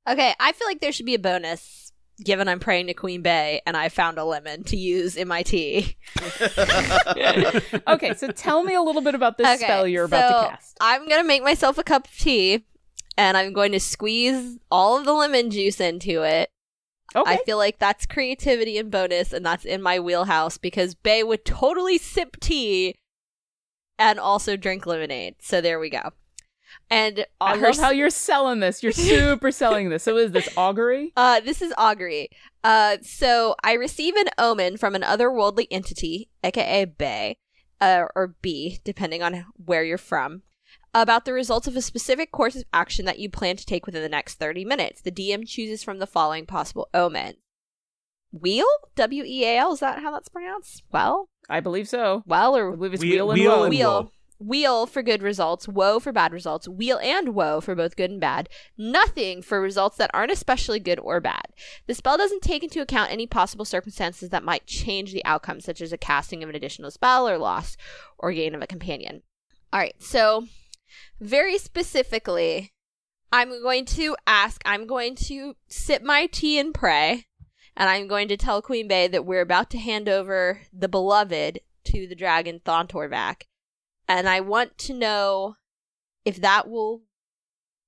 Okay, I feel like there should be a bonus given I'm praying to Queen Bey and I found a lemon to use in my tea. okay, so tell me a little bit about this Okay, spell you're about so to cast. I'm going to make myself a cup of tea and I'm going to squeeze all of the lemon juice into it. Okay. I feel like that's creativity and bonus, and that's in my wheelhouse because Bey would totally sip tea and also drink lemonade. So there we go. And I her love how you're selling this. You're super selling this. So is this augury? Uh, this is augury. Uh, so I receive an omen from an otherworldly entity, aka Bey, uh, or B, depending on where you're from, about the results of a specific course of action that you plan to take within the next 30 minutes. The DM chooses from the following possible omen. Wheel? W E A L? Is that how that's pronounced? Well? I believe so. Well, I or believe it's Wheel- wheel, and wheel woe. and wheel. Weal for good results, woe for bad results, weal and woe for both good and bad, nothing for results that aren't especially good or bad. The spell doesn't take into account any possible circumstances that might change the outcome, such as a casting of an additional spell or loss or gain of a companion. All right, so very specifically, I'm going to ask, I'm going to sip my tea and pray, and I'm going to tell Queen Bey that we're about to hand over the beloved to the dragon Thontorvac and I want to know if that will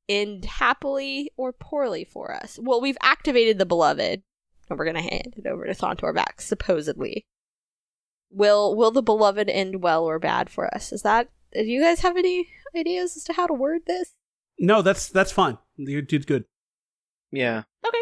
end happily or poorly for us. Well, we've activated the beloved, and we're gonna hand it over to Thontorvac, supposedly. Will will the beloved end well or bad for us? Is that do you guys have any ideas as to how to word this? No, that's that's fine. You did good. Yeah. Okay.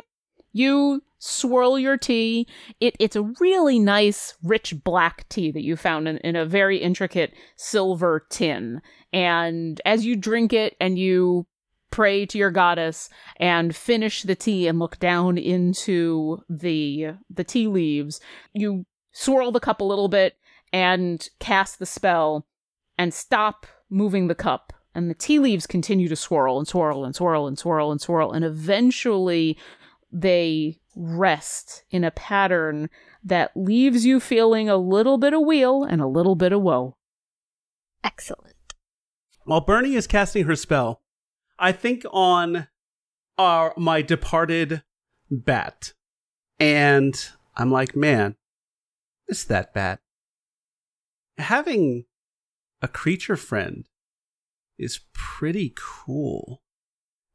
You swirl your tea. It it's a really nice, rich black tea that you found in, in a very intricate silver tin. And as you drink it and you pray to your goddess and finish the tea and look down into the the tea leaves, you swirl the cup a little bit and cast the spell and stop moving the cup. And the tea leaves continue to swirl and swirl and swirl and swirl and swirl. And eventually they rest in a pattern that leaves you feeling a little bit of weal and a little bit of woe. Excellent. While Bernie is casting her spell, I think on our my departed bat, and I'm like, man, it's that bat. Having a creature friend is pretty cool.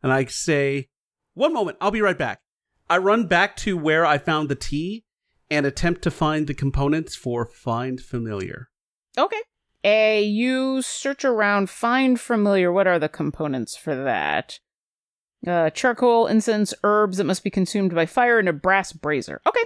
And I say, one moment, I'll be right back. I run back to where I found the tea and attempt to find the components for Find Familiar. Okay. A you search around, find familiar. What are the components for that? Uh, charcoal, incense, herbs that must be consumed by fire, and a brass brazier. Okay.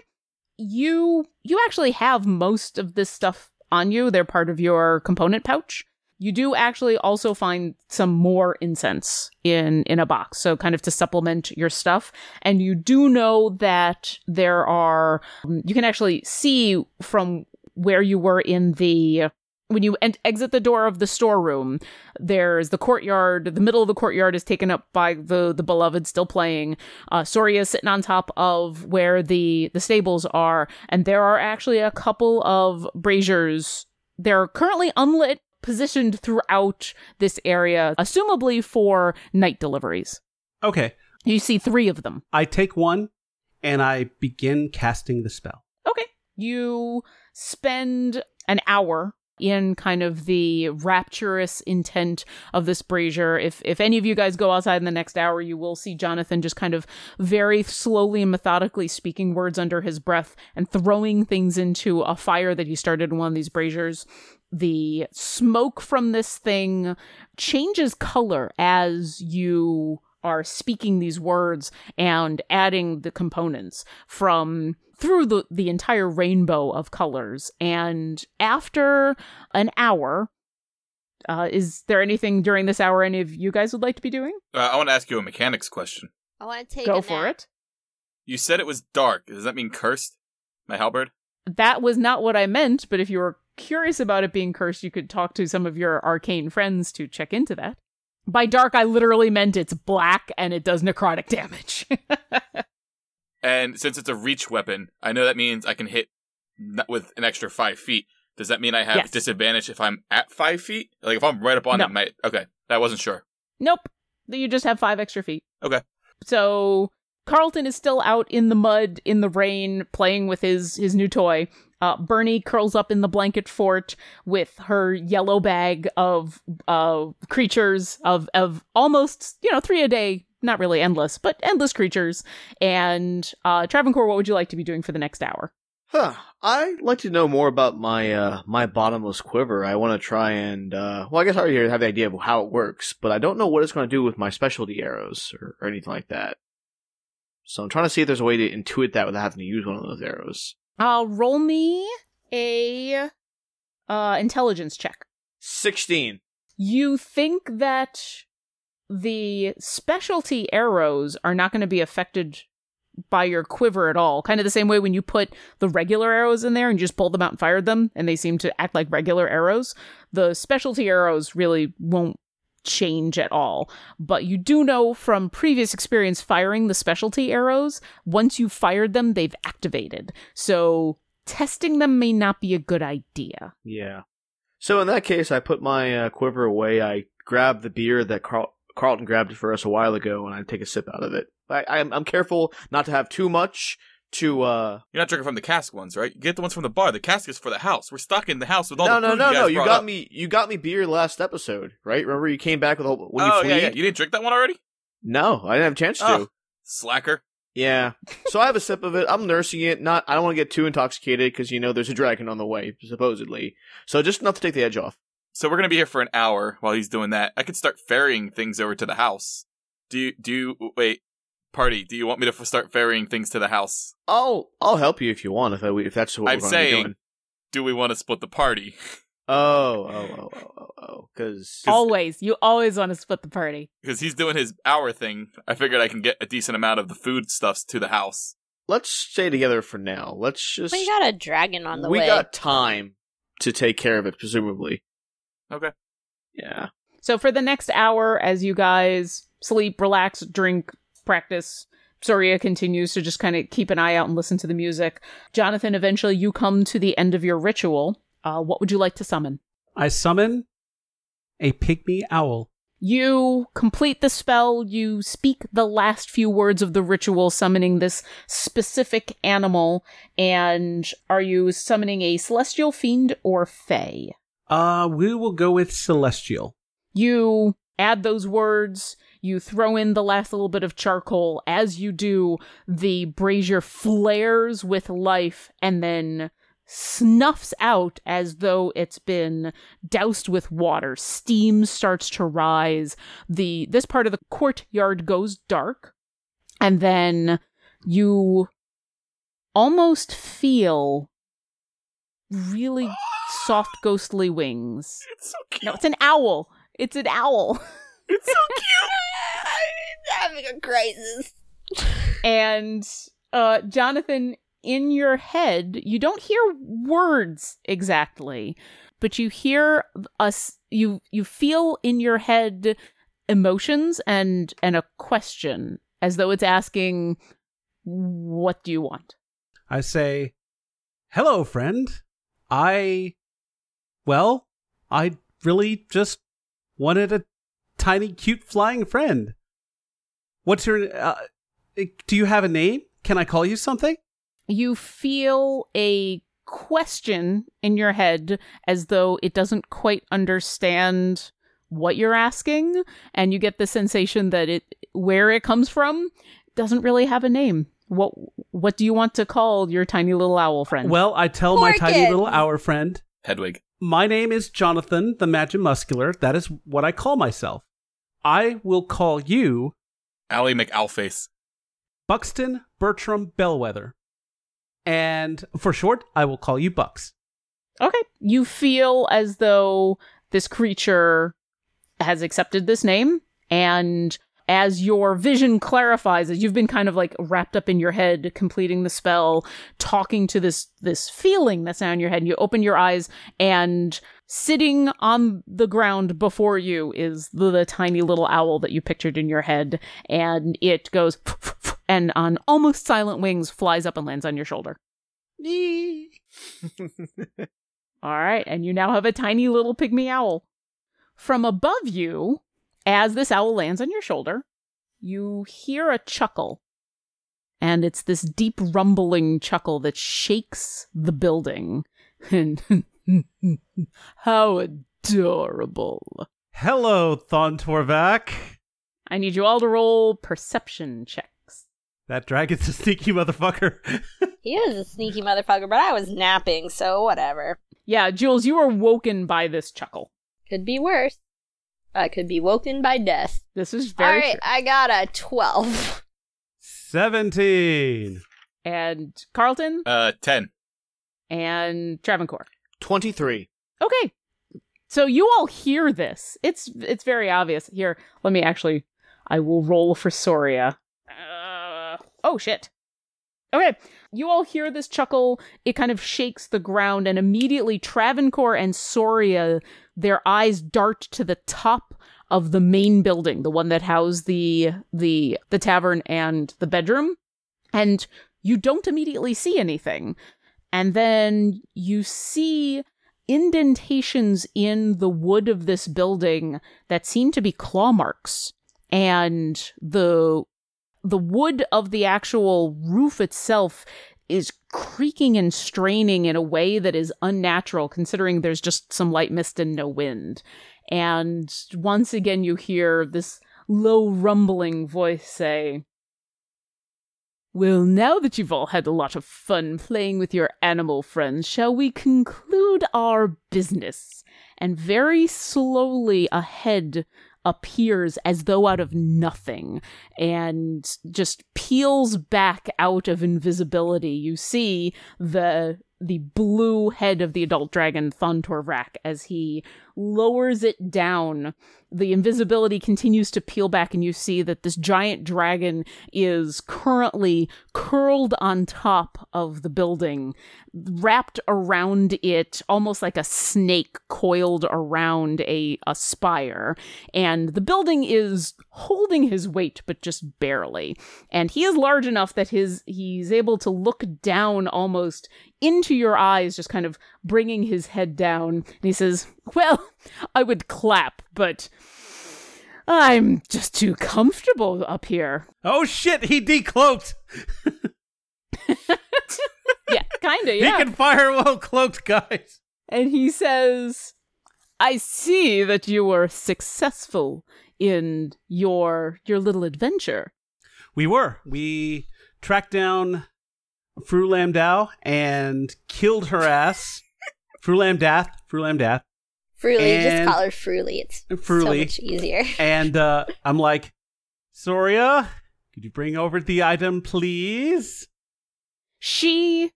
You you actually have most of this stuff on you. They're part of your component pouch. You do actually also find some more incense in in a box, so kind of to supplement your stuff. And you do know that there are you can actually see from where you were in the when you en- exit the door of the storeroom, there's the courtyard. The middle of the courtyard is taken up by the the beloved still playing. Uh, Soria is sitting on top of where the the stables are, and there are actually a couple of braziers. They're currently unlit, positioned throughout this area, assumably for night deliveries. Okay, You see three of them. I take one and I begin casting the spell. Okay. You spend an hour in kind of the rapturous intent of this brazier. If if any of you guys go outside in the next hour, you will see Jonathan just kind of very slowly and methodically speaking words under his breath and throwing things into a fire that he started in one of these braziers. The smoke from this thing changes color as you are speaking these words and adding the components from through the, the entire rainbow of colors. And after an hour, Uh, is there anything during this hour any of you guys would like to be doing? Uh, I want to ask you a mechanics question. I want to take Go a for nap. it. You said it was dark. Does that mean cursed? My halberd? That was not what I meant, but if you were curious about it being cursed, you could talk to some of your arcane friends to check into that. By dark, I literally meant it's black and it does necrotic damage. And since it's a reach weapon, I know that means I can hit with an extra five feet. Does that mean I have Yes. disadvantage if I'm at five feet? Like if I'm right up on No. it, my okay. I wasn't sure. Nope. You just have five extra feet. Okay. So Carlton is still out in the mud, in the rain, playing with his his new toy. Uh, Bernie curls up in the blanket fort with her yellow bag of uh, creatures of of almost you know three a day, not really endless, but endless creatures. And uh, Travancore, what would you like to be doing for the next hour? Huh. I'd like to know more about my uh my bottomless quiver. I want to try and uh well, I guess I already have the idea of how it works, but I don't know what it's going to do with my specialty arrows or, or anything like that. So I'm trying to see if there's a way to intuit that without having to use one of those arrows. Uh, roll me a uh, intelligence check. Sixteen. you think that the specialty arrows are not going to be affected by your quiver at all. Kind of the same way when you put the regular arrows in there and you just pulled them out and fired them, and they seem to act like regular arrows. The specialty arrows really won't change at all. But you do know from previous experience firing the specialty arrows, once you've fired them, they've activated. So testing them may not be a good idea. Yeah. So in that case, I put my uh, quiver away. I grab the beer that Carl- Carlton grabbed for us a while ago, and I take a sip out of it. I- I'm careful not to have too much to. uh You're not drinking from the cask ones, right? You get the ones from the bar. The cask is for the house. We're stuck in the house with all No, the no, food no, you guys no. You got up. me. You got me beer last episode, right? Remember you came back with a, when oh you yeah, fleed? yeah. You didn't drink that one already? No, I didn't have a chance to. Oh. Slacker. Yeah. So I have a sip of it. I'm nursing it. Not. I don't want to get too intoxicated because you know there's a dragon on the way, supposedly. So just enough to take the edge off. So we're gonna be here for an hour while he's doing that. I could start ferrying things over to the house. Do you? Do you? Wait, party. Do you want me to f- start ferrying things to the house? I'll I'll help you if you want. If I, if that's what I'm we're going to be saying- doing. Do we want to split the party? Oh, oh, oh, oh, oh, oh. Because Always. You always want to split the party. Because he's doing his hour thing. I figured I can get a decent amount of the food stuffs to the house. let's stay together for now. Let's just. We got a dragon on the we way. got time to take care of it, presumably. Okay. Yeah. So for the next hour, as you guys sleep, relax, drink, practice, Soria continues to just kind of keep an eye out and listen to the music. Jonathan, eventually you come to the end of your ritual. Uh, what would you like to summon? I summon a pygmy owl. You complete the spell, you speak the last few words of the ritual, summoning this specific animal, and are you summoning a celestial fiend or fae? Uh, we will go with celestial. You add those words, you throw in the last little bit of charcoal. As you do, the brazier flares with life and then snuffs out as though it's been doused with water. Steam starts to rise. The this part of the courtyard goes dark, and then you almost feel really soft ghostly wings. It's so. No, it's an owl. It's an owl. It's so cute. having a crisis. and uh Jonathan in your head, you don't hear words exactly, but you hear us you you feel in your head emotions and and a question as though it's asking what do you want? I say, "Hello, friend. I, well, I really just wanted a tiny, cute flying friend. What's your? Uh, do you have a name? Can I call you something?" you feel a question in your head as though it doesn't quite understand what you're asking and you get the sensation that it where it comes from doesn't really have a name what what do you want to call your tiny little owl friend Well, I tell my tiny little hour friend, Hedwig. My name is Jonathan the Magimuscular. That is what I call myself. I will call you Owly McOwlface. Buxton Bertram Bellwether. And for short, I will call you Bucks. okay you feel as though this creature has accepted this name and as your vision clarifies as you've been kind of like wrapped up in your head completing the spell talking to this this feeling that's now in your head and you open your eyes and sitting on the ground before you is the, the tiny little owl that you pictured in your head and it goes and on almost silent wings flies up and lands on your shoulder. All right and you now have a tiny little pygmy owl. From above you as this owl lands on your shoulder, you hear a chuckle. And it's this deep rumbling chuckle that shakes the building. And how adorable. Hello, Thontorvac. I need you all to roll perception checks. That dragon's a sneaky motherfucker. He is a sneaky motherfucker, but I was napping, so whatever. Yeah, Jules, you are woken by this chuckle. Could be worse. I could be woken by death. This is All very right, true. I got a 12. 17. And Carlton Uh, 10. and Travancore. 23. Okay. So you all hear this. It's it's very obvious. Here, let me actually I will roll for Soria. Uh, oh shit. Okay. You all hear this chuckle. It kind of shakes the ground and immediately Travancore and Soria their eyes dart to the top of the main building, the one that housed the the the tavern and the bedroom. And you don't immediately see anything. And then you see indentations in the wood of this building that seem to be claw marks and the the wood of the actual roof itself is creaking and straining in a way that is unnatural considering there's just some light mist and no wind and once again you hear this low rumbling voice say well, now that you've all had a lot of fun playing with your animal friends, shall we conclude our business? And very slowly a head appears as though out of nothing and just peels back out of invisibility. You see the the blue head of the adult dragon Thontorvrak as he lowers it down. The invisibility continues to peel back, and you see that this giant dragon is currently curled on top of the building, wrapped around it almost like a snake coiled around a, a spire. And the building is holding his weight, but just barely. And he is large enough that his he's able to look down almost into your eyes, just kind of bringing his head down. And he says, Well, I would clap, but I'm just too comfortable up here. Oh shit, he decloaked. Yeah, kinda, yeah. He can fire while cloaked, guys. and he says, I see that you were successful in your your little adventure. We were. We tracked down Fru Lamdow and killed her ass. Fru Lamdath. Fru Lamdath. Fruly, And- just call her Fruly. It's so Fruly. much easier. And uh, I'm like, Soria, could you bring over the item, please? She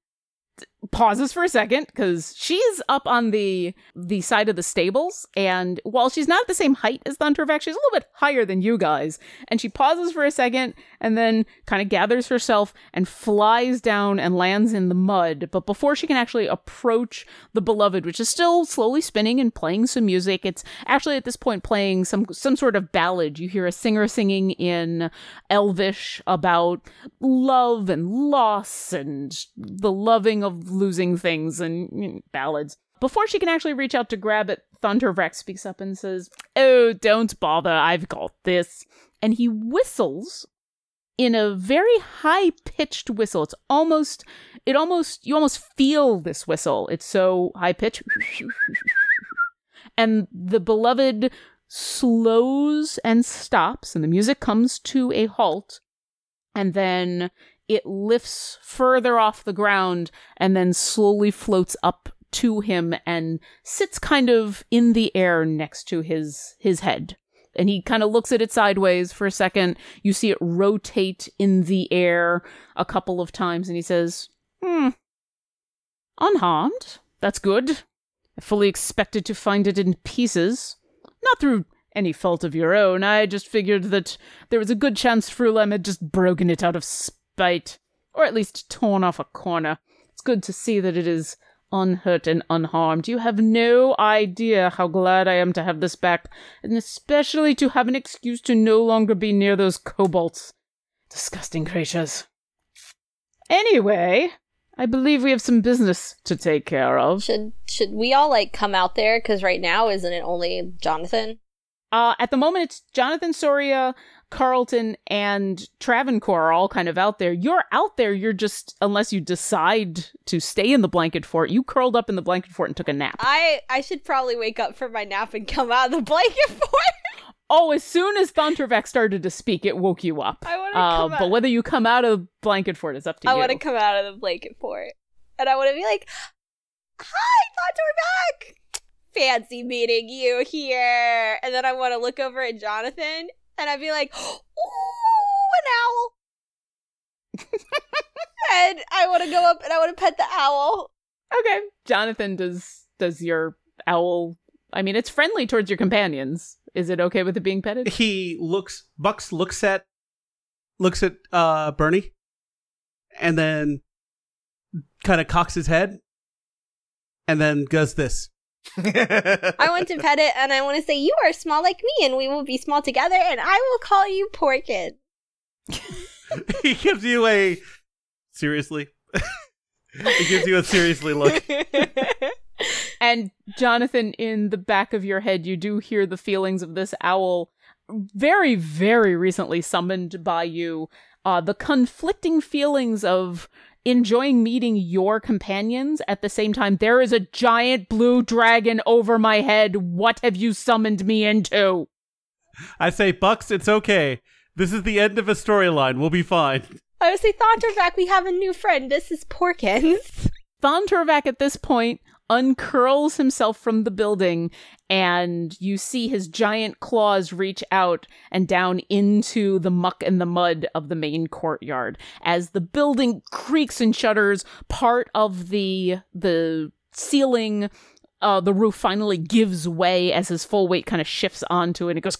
t- pauses for a second because she's up on the the side of the stables and while she's not the same height as Thundervac, she's a little bit higher than you guys. And she pauses for a second and then kind of gathers herself and flies down and lands in the mud. But before she can actually approach the beloved which is still slowly spinning and playing some music it's actually at this point playing some some sort of ballad. You hear a singer singing in elvish about love and loss and the loving of losing things and you know, ballads. Before she can actually reach out to grab it, Thundervrax speaks up and says, Oh, don't bother, I've got this. And he whistles in a very high pitched whistle. It's almost, it almost, you almost feel this whistle. It's so high pitched. And the beloved slows and stops, and the music comes to a halt. And then it lifts further off the ground and then slowly floats up to him and sits kind of in the air next to his his head and he kind of looks at it sideways for a second you see it rotate in the air a couple of times and he says hmm unharmed that's good I fully expected to find it in pieces. Not through any fault of your own. I just figured that there was a good chance Frulam had just broken it out of or at least torn off a corner. It's good to see that it is unhurt and unharmed. You have no idea how glad I am to have this back, and especially to have an excuse to no longer be near those kobolds. Disgusting creatures. Anyway, I believe we have some business to take care of. Should should we all like come out there? Because right now, isn't it only Jonathan? Uh, at the moment, it's Jonathan Soria, Carlton, and Travancore are all kind of out there. You're out there. You're just unless you decide to stay in the blanket fort. You curled up in the blanket fort and took a nap. I I should probably wake up for my nap and come out of the blanket fort. Oh, as soon as Thontervac started to speak, it woke you up. I want to Uh, come but out. whether you come out of blanket fort is up to I you. I want to come out of the blanket fort, and I want to be like, "Hi, back. Fancy meeting you here." And then I want to look over at Jonathan, and I'd be like, "Ooh, an owl." and I want to go up and I want to pet the owl. Okay, Jonathan does does your owl. I mean, it's friendly towards your companions. Is it okay with it being petted? He looks. Bucks looks at looks at uh Bernie, and then kind of cocks his head, and then does this. I want to pet it, and I want to say, "You are small like me, and we will be small together, and I will call you Porkin." he gives you a seriously. he gives you a seriously look. And Jonathan, in the back of your head, you do hear the feelings of this owl, very, very recently summoned by you. Uh, the conflicting feelings of enjoying meeting your companions at the same time. There is a giant blue dragon over my head. What have you summoned me into? I say, Bucks, it's okay. This is the end of a storyline. We'll be fine. I would say, Thontervac, we have a new friend. This is Porkins. Thon Turvac at this point uncurls himself from the building, and you see his giant claws reach out and down into the muck and the mud of the main courtyard. As the building creaks and shudders, part of the the ceiling uh, the roof finally gives way as his full weight kind of shifts onto it. And it goes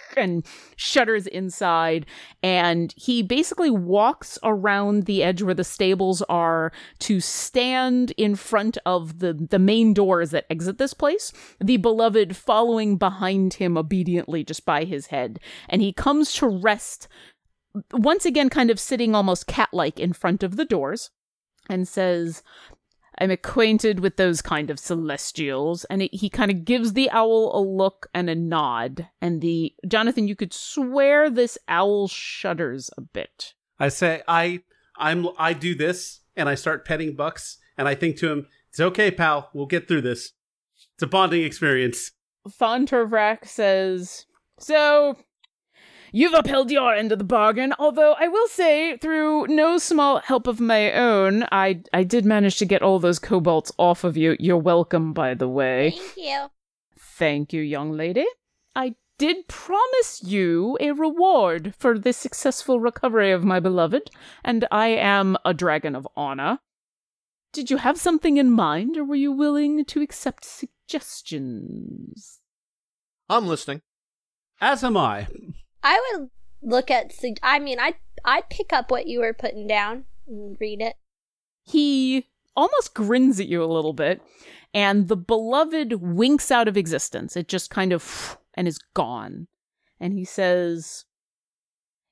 and shudders inside. And he basically walks around the edge where the stables are to stand in front of the, the main doors that exit this place. The beloved following behind him obediently just by his head. And he comes to rest once again, kind of sitting almost cat like in front of the doors and says, I'm acquainted with those kind of celestials. And it, he kind of gives the owl a look and a nod. And the Jonathan, you could swear this owl shudders a bit. I say, I, I'm, I do this, and I start petting Bucks, and I think to him, "It's okay, pal. We'll get through this. It's a bonding experience." Thontervrak says, So, you've upheld your end of the bargain, although I will say, through no small help of my own, I, I did manage to get all those kobolds off of you. You're welcome, by the way. Thank you. Thank you, young lady. I did promise you a reward for the successful recovery of my beloved, and I am a dragon of honor. Did you have something in mind, or were you willing to accept suggestions? I'm listening. As am I. I would look at. I mean, I I'd pick up what you were putting down and read it. He almost grins at you a little bit, and the beloved winks out of existence. It just kind of and is gone. And he says,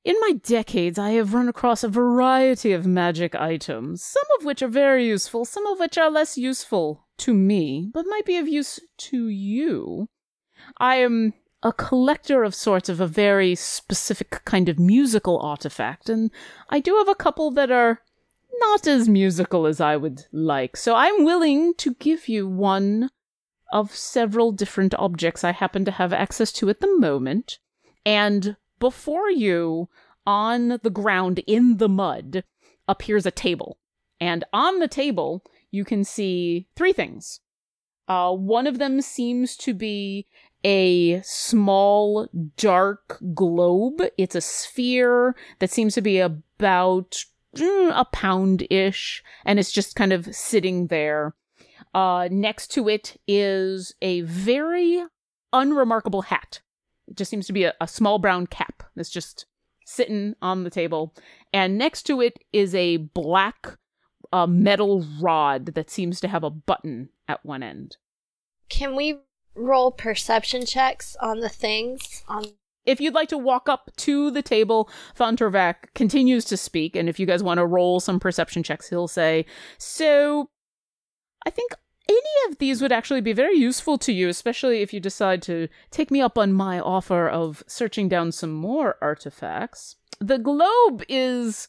In my decades, I have run across a variety of magic items, some of which are very useful, some of which are less useful to me, but might be of use to you. I am a collector of sorts of a very specific kind of musical artifact, and I do have a couple that are not as musical as I would like. So I'm willing to give you one of several different objects I happen to have access to at the moment. And before you, on the ground in the mud, appears a table. And on the table, you can see three things. Uh, one of them seems to be a small, dark globe. It's a sphere that seems to be about mm, a pound ish, and it's just kind of sitting there. Uh, next to it is a very unremarkable hat. It just seems to be a, a small brown cap that's just sitting on the table. And next to it is a black uh, metal rod that seems to have a button at one end. Can we roll perception checks on the things? On If you'd like to walk up to the table, Thontorvac continues to speak, and if you guys want to roll some perception checks, he'll say, So, I think any of these would actually be very useful to you, especially if you decide to take me up on my offer of searching down some more artifacts. The globe is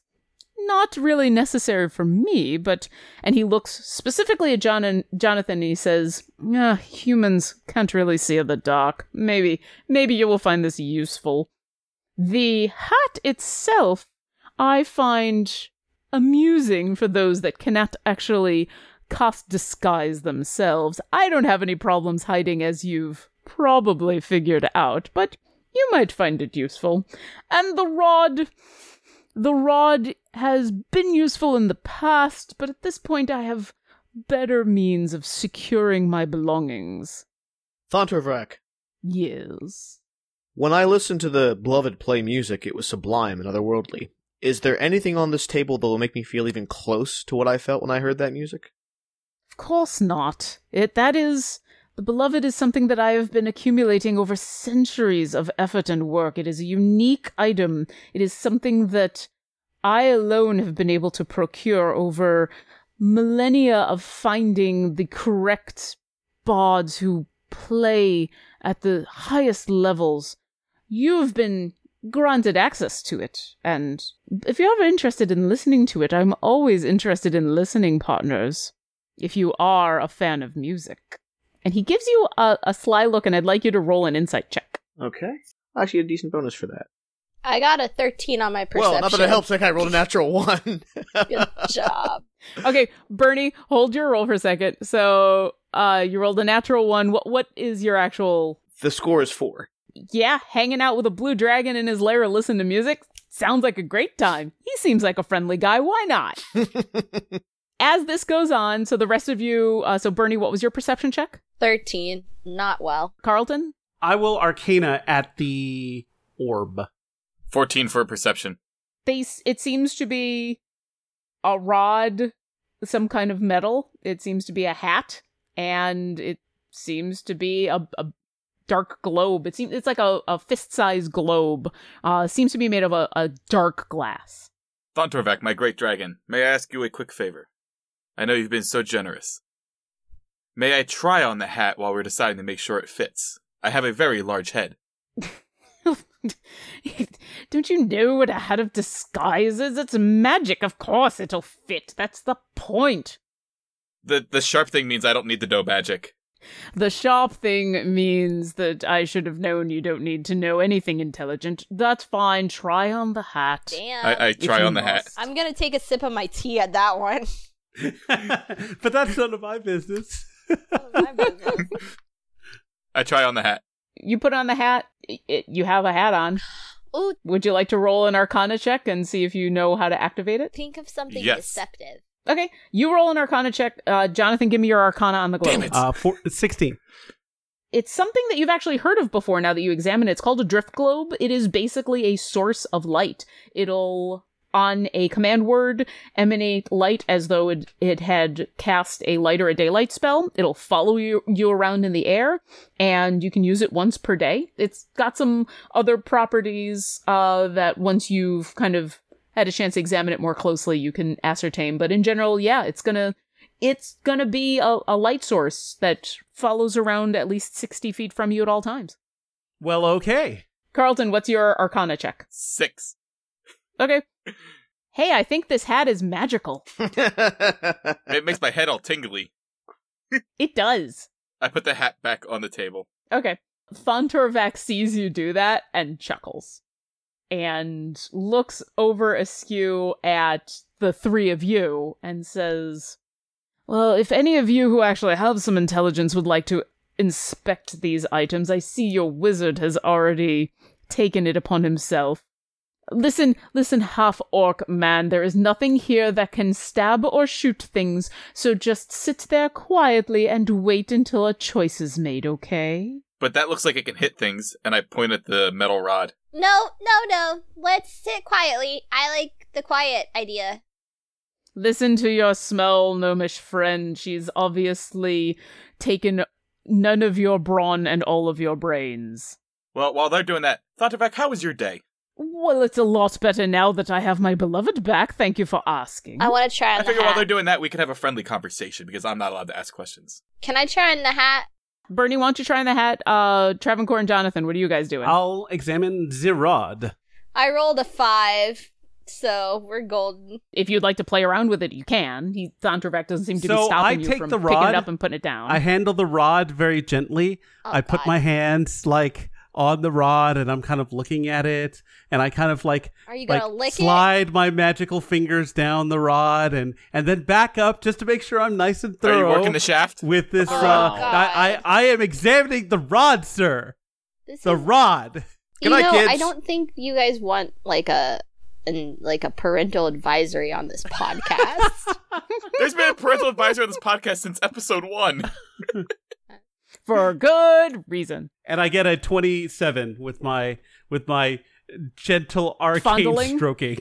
not really necessary for me, but and he looks specifically at John and Jonathan and he says, ah, humans can't really see the dark. Maybe maybe you will find this useful. The hat itself I find amusing for those that cannot actually cast disguise themselves. I don't have any problems hiding as you've probably figured out, but you might find it useful. And the rod the rod has been useful in the past, but at this point I have better means of securing my belongings. Thontorvrak, Yes. when I listened to the beloved play music, it was sublime and otherworldly. Is there anything on this table that will make me feel even close to what I felt when I heard that music? Of course not. It that is the beloved is something that I have been accumulating over centuries of effort and work. It is a unique item. It is something that I alone have been able to procure over millennia of finding the correct bards who play at the highest levels. You've been granted access to it, and if you're ever interested in listening to it, I'm always interested in listening partners if you are a fan of music. And he gives you a, a sly look, and I'd like you to roll an insight check. Okay. Actually, a decent bonus for that. I got a 13 on my perception. Well, not that it helps. Like I rolled a natural one. Good job. Okay, Bernie, hold your roll for a second. So, uh, you rolled a natural one. What what is your actual? the score is four. Yeah, hanging out with a blue dragon in his lair, listen to music. Sounds like a great time. He seems like a friendly guy. Why not? As this goes on, so the rest of you, uh, so Bernie, what was your perception check? 13. Not well. Carlton, I will arcana at the orb. 14 for perception. they it seems to be a rod some kind of metal it seems to be a hat and it seems to be a, a dark globe it seems it's like a, a fist-sized globe uh seems to be made of a, a dark glass Thontorvac, my great dragon, may I ask you a quick favor? I know you've been so generous. May I try on the hat while we're deciding to make sure it fits? I have a very large head. don't you know what a hat of disguise is it's magic of course it'll fit that's the point The the sharp thing means I don't need the dough magic. The sharp thing means that I should have known you don't need to know anything intelligent. That's fine. Try on the hat. Damn. I, I try on the hat. I'm going to take a sip of my tea at that one. but that's none of my business. My business. I try on the hat. You put on the hat. it- you have a hat on. Ooh, Would you like to roll an Arcana check and see if you know how to activate it? think of something Yes. deceptive. Okay, you roll an Arcana check. Uh, Jonathan, give me your Arcana on the globe. Damn it. Uh, four, 16. It's something that you've actually heard of before now that you examine it. It's called a drift globe. It is basically a source of light. It'll, on a command word, emanate light as though it, it had cast a light or a daylight spell. It'll follow you, you around in the air, and you can use it once per day. It's got some other properties uh, that once you've kind of had a chance to examine it more closely, you can ascertain. But in general, yeah, it's gonna it's gonna be a, a light source that follows around at least 60 feet from you at all times. Well, okay. Carlton, what's your arcana check? Six. Okay. Hey, I think this hat is magical. It makes my head all tingly. It does. I put the hat back on the table. Okay. Thontorvac sees you do that and chuckles and looks over askew at the three of you and says, Well, if any of you who actually have some intelligence would like to inspect these items, I see your wizard has already taken it upon himself. Listen, listen, half orc man, there is nothing here that can stab or shoot things, so just sit there quietly and wait until a choice is made, okay? But that looks like it can hit things, and I point at the metal rod. No, no, no. Let's sit quietly. I like the quiet idea. Listen to your smell, gnomish friend. She's obviously taken none of your brawn and all of your brains. Well, while they're doing that, Thunderback, how was your day? Well, it's a lot better now that I have my beloved back. Thank you for asking. I want to try on I the figure while they're doing that, we could have a friendly conversation because I'm not allowed to ask questions. Can I try on the hat? Bernie, why don't you try on the hat? Uh, Travancore and Jonathan, what are you guys doing? I'll examine the rod. I rolled a five, so we're golden. if you'd like to play around with it, you can. He Thontervac doesn't seem to be stopping I you from the picking rod, it up and putting it down. I handle the rod very gently. Oh, I put my hands like on the rod and I'm kind of looking at it and I kind of like Are you like gonna lick it? slide my magical fingers down the rod and and then back up just to make sure I'm nice and thorough. Are thorough you working the shaft? with this Oh, uh God. I, I I am examining the rod, sir. This The is- rod. Good you night, know, kids. I don't think you guys want like a an, like a parental advisory on this podcast. There's been a parental advisory on this podcast since episode one. For good reason. And I get a 27 with my with my gentle arcane Fondling? stroking.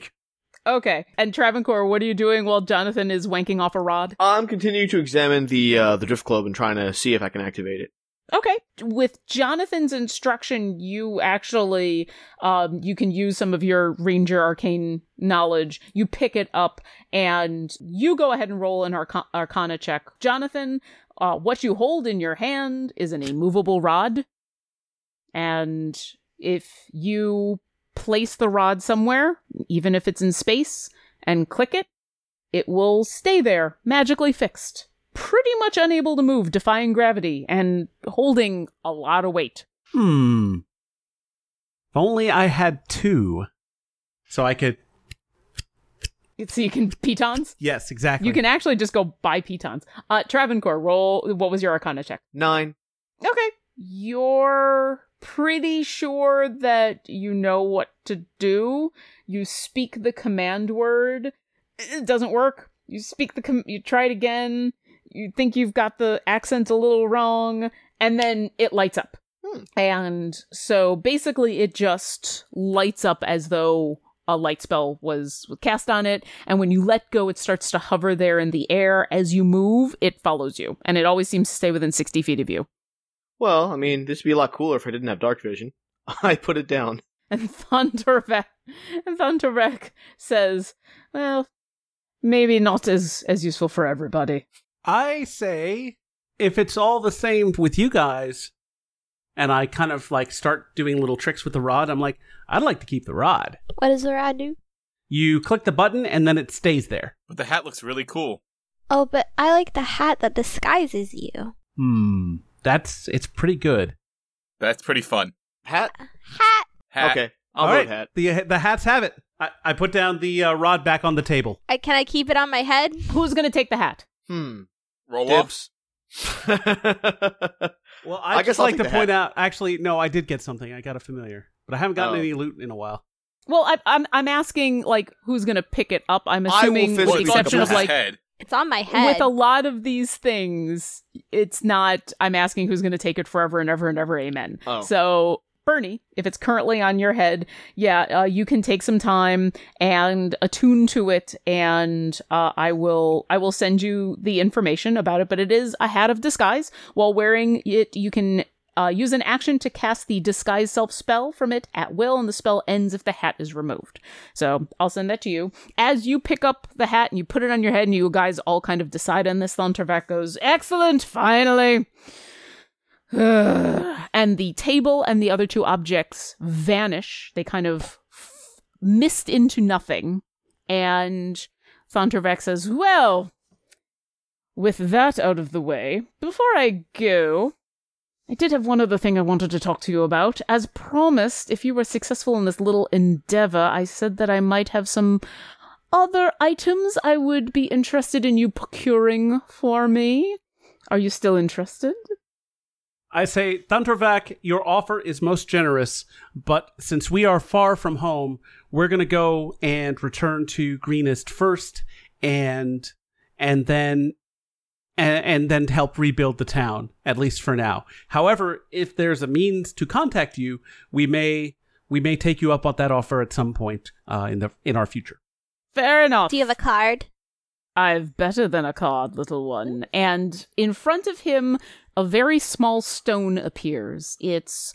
Okay. And Travancore, what are you doing while Jonathan is wanking off a rod? I'm continuing to examine the uh, the drift globe and trying to see if I can activate it. Okay. With Jonathan's instruction, you actually um you can use some of your ranger arcane knowledge. You pick it up and you go ahead and roll an arca- arcana check. Jonathan, uh what you hold in your hand is an immovable rod. And if you place the rod somewhere, even if it's in space, and click it, it will stay there, magically fixed pretty much unable to move, defying gravity, and holding a lot of weight. Hmm. If only I had two. So I could So you can pitons. Yes, exactly. You can actually just go buy pitons. Uh, Travancore, roll. What was your Arcana check? Nine. Okay, you're pretty sure that you know what to do. You speak the command word. It doesn't work. You speak the com- you try it again. You think you've got the accent a little wrong, and then it lights up. Hmm. And so basically, it just lights up as though a light spell was cast on it. And when you let go, it starts to hover there in the air. As you move, it follows you, and it always seems to stay within sixty feet of you. Well, I mean, this would be a lot cooler if I didn't have dark vision. I put it down. And Thunderback and Thunderback says, Well, maybe not as as useful for everybody. I say if it's all the same with you guys, and I kind of like start doing little tricks with the rod, I'm like, I'd like to keep the rod. what does the rod do? You click the button and then it stays there. But the hat looks really cool. Oh, but I like the hat that disguises you. Hmm. That's it's pretty good. That's pretty fun. Hat? Hat. Hat. Okay. I'll All vote right, hat. the the hats have it. I, I put down the uh, rod back on the table. I, can I keep it on my head? Who's gonna take the hat? Hmm. Roll off. Dibs. Well, I, I just guess I'll like to point hat. out. Actually, no, I did get something. I got a familiar, but I haven't gotten Oh. any loot in a while. Well, I, I'm I'm asking like who's gonna pick it up. I'm assuming, with the exception of like head. It's on my head. with a lot of these things, it's not. I'm asking who's gonna take it forever and ever and ever. Amen. Oh. So. Bernie, if it's currently on your head, yeah, uh, you can take some time and attune to it, and uh, I will I will send you the information about it. But it is a hat of disguise. While wearing it, you can uh, use an action to cast the disguise self spell from it at will, and the spell ends if the hat is removed. So I'll send that to you. As you pick up the hat and you put it on your head, and you guys all kind of decide on this, Thundervac goes, Excellent, finally. and the table and the other two objects vanish. They kind of mist into nothing. And Thundervac says, Well, with that out of the way, before I go, I did have one other thing I wanted to talk to you about. As promised, if you were successful in this little endeavor, I said that I might have some other items I would be interested in you procuring for me. Are you still interested? I say, Thundervac, your offer is most generous, but since we are far from home, we're gonna go and return to Greenest first, and and then and, and then help rebuild the town, at least for now. However, if there's a means to contact you, we may we may take you up on that offer at some point uh, in the in our future. Fair enough. Do you have a card? I've better than a card, little one. And in front of him, a very small stone appears. It's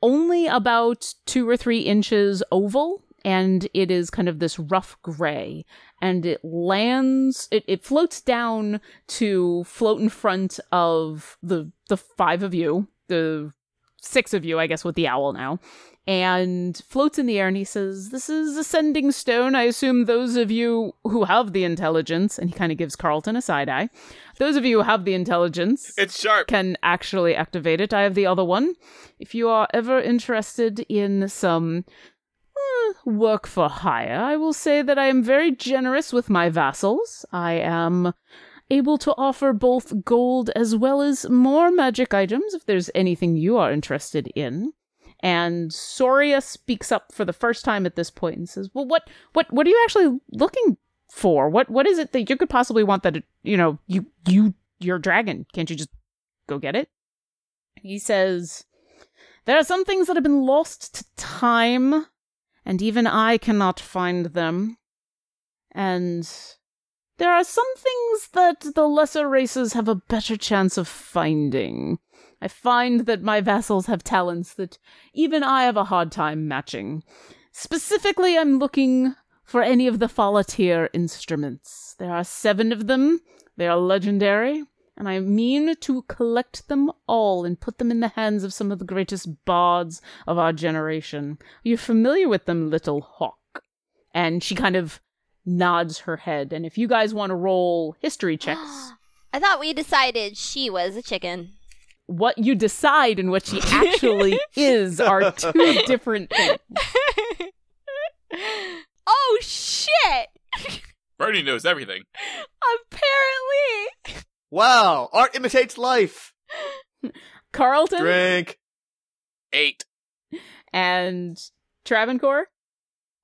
only about two or three inches oval, and it is kind of this rough gray. And it lands, it, it floats down to float in front of the the five of you, the six of you, I guess, with the owl now and floats in the air and he says, This is a sending stone. I assume those of you who have the intelligence, and he kind of gives Carlton a side eye, those of you who have the intelligence It's sharp. can actually activate it. I have the other one. If you are ever interested in some eh, work for hire, I will say that I am very generous with my vassals. I am able to offer both gold as well as more magic items if there's anything you are interested in. And Soria speaks up for the first time at this point and says, "Well, what, what, what are you actually looking for? What, what is it that you could possibly want that you know you, you, you're a dragon? Can't you just go get it?" He says, "There are some things that have been lost to time, and even I cannot find them. And there are some things that the lesser races have a better chance of finding." I find that my vassals have talents that even I have a hard time matching. Specifically, I'm looking for any of the Folatier instruments. There are seven of them. They are legendary, and I mean to collect them all and put them in the hands of some of the greatest bards of our generation. Are you familiar with them, little hawk? And she kind of nods her head. And if you guys want to roll history checks, I thought we decided she was a chicken. What you decide and what she actually is are two different things. oh shit! Bernie knows everything. Apparently. Wow, art imitates life. Carlton Drink. Eight. and Travancore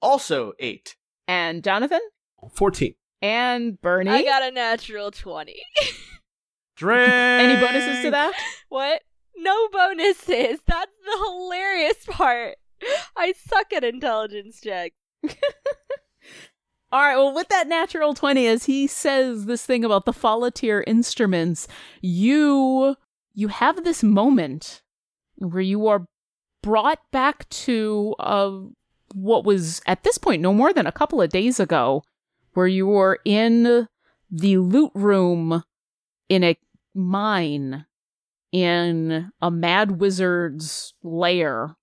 Also eight. and Jonathan Fourteen. and Bernie. I got a natural 20. Drink. Any bonuses to that? what? No bonuses. That's the hilarious part. I suck at intelligence checks. All right, well, with that natural 20, as he says this thing about the Folatier instruments, you you have this moment where you are brought back to uh, what was at this point no more than a couple of days ago, where you were in the loot room in a mine in a mad wizard's lair,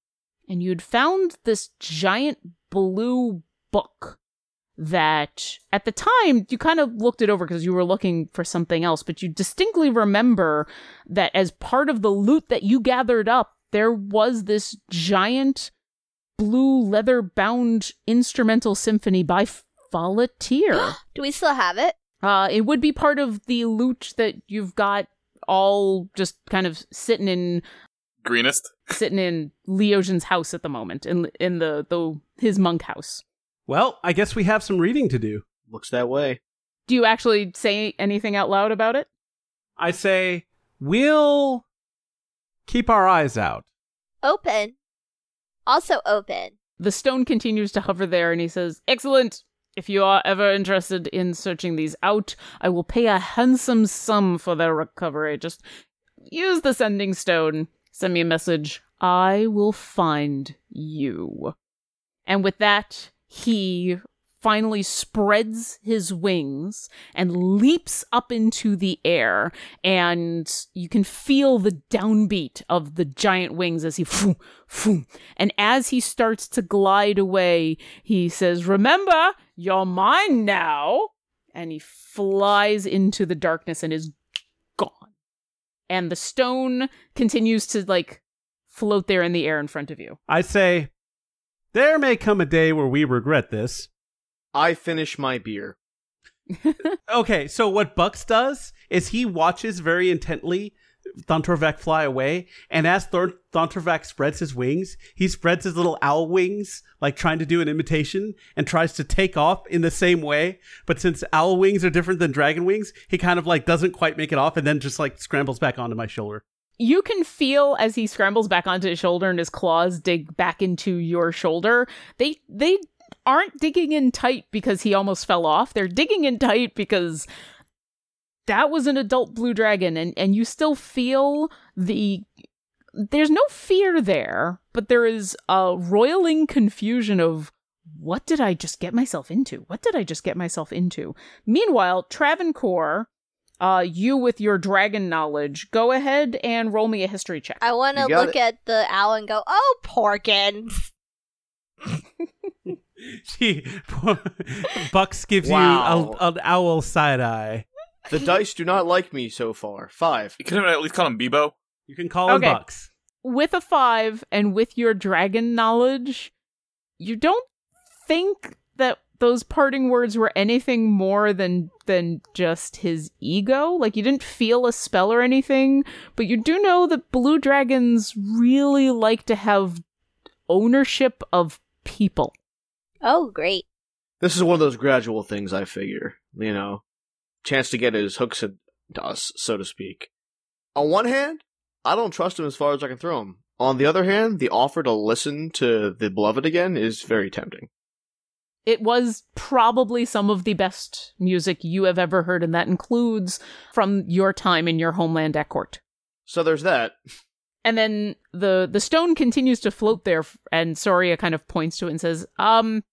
and you'd found this giant blue book that at the time you kind of looked it over because you were looking for something else, but you distinctly remember that as part of the loot that you gathered up, there was this giant blue leather bound instrumental symphony by Folatier. Do we still have it? Uh, it would be part of the loot that you've got all just kind of sitting in Greenest. sitting in Leosin's house at the moment, in in the, the his monk house. Well, I guess we have some reading to do. Looks that way. Do you actually say anything out loud about it? I say we'll keep our eyes out. Open. Also open. The stone continues to hover there, and he says, Excellent! If you are ever interested in searching these out, I will pay a handsome sum for their recovery. Just use the sending stone. Send me a message. I will find you. And with that, he finally spreads his wings and leaps up into the air and you can feel the downbeat of the giant wings as he foo, foo. and as he starts to glide away he says remember you're mine now and he flies into the darkness and is gone and the stone continues to like float there in the air in front of you I say there may come a day where we regret this. I finish my beer. Okay, so what Bucks does is he watches very intently Thontorvek fly away, and as Thor- Thontorvek spreads his wings, he spreads his little owl wings, like trying to do an imitation, and tries to take off in the same way. But since owl wings are different than dragon wings, he kind of like doesn't quite make it off, and then just like scrambles back onto my shoulder. You can feel as he scrambles back onto his shoulder and his claws dig back into your shoulder. They they aren't digging in tight because he almost fell off. They're digging in tight because that was an adult blue dragon and and you still feel the there's no fear there, but there is a roiling confusion of what did I just get myself into? What did I just get myself into? Meanwhile, Travancore, uh, you with your dragon knowledge, go ahead and roll me a history check. I want to You got look at the owl and go, "Oh, Porkins." She Bucks gives Wow. you a, an owl side eye. The dice do not like me so far. Five. You could have at least call him Bebo. You can call him Okay. Bucks. with a five and with your dragon knowledge, you don't think that those parting words were anything more than than just his ego. Like you didn't feel a spell or anything, but you do know that blue dragons really like to have ownership of people. Oh, great. This is one of those gradual things I figure. You know, chance to get his hooks into us, so to speak. On one hand, I don't trust him as far as I can throw him. On the other hand, the offer to listen to the beloved again is very tempting. It was probably some of the best music you have ever heard, and that includes from your time in your homeland at court. So there's that. And then the the stone continues to float there, and Soria kind of points to it and says, "Um,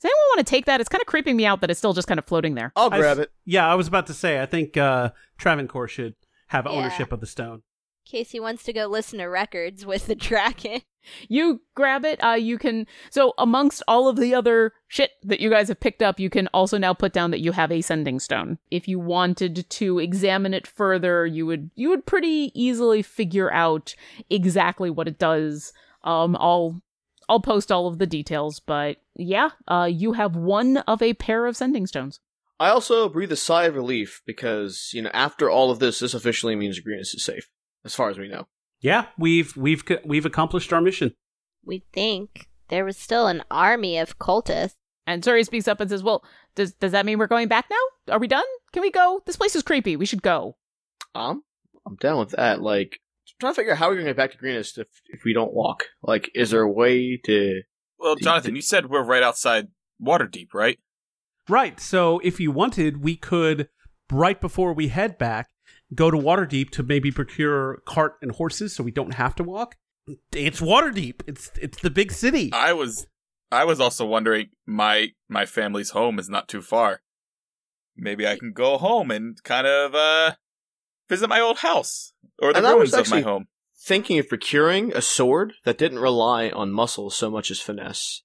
does anyone want to take that? It's kind of creeping me out that it's still just kind of floating there." I'll grab s- it. Yeah, I was about to say. I think uh, Travancore should have Yeah. ownership of the stone. Casey wants to go listen to records with the dragon. You grab it. Uh, you can. So amongst all of the other shit that you guys have picked up, you can also now put down that you have a sending stone. If you wanted to examine it further, you would you would pretty easily figure out exactly what it does. Um, I'll I'll post all of the details, but yeah, uh, you have one of a pair of sending stones. I also breathe a sigh of relief because, you know, after all of this, this officially means Agreus is safe, as far as we know. Yeah, we've we've we've accomplished our mission. We think there was still an army of cultists. And Soria speaks up and says, "Well, does does that mean we're going back now? Are we done? Can we go? This place is creepy. We should go." Um, I'm down with that. Like, trying to figure out how we're gonna get back to Greenest if if we don't walk. Like, is there a way to? Well, Jonathan, you said we're right outside Waterdeep, right? Right. So if you wanted, we could right before we head back go to Waterdeep to maybe procure cart and horses, so we don't have to walk. It's Waterdeep. It's it's the big city. I was, I was also wondering. My my family's home is not too far. Maybe I can go home and kind of uh visit my old house or the And I was ruins of actually- my home. Thinking of procuring a sword that didn't rely on muscle so much as finesse.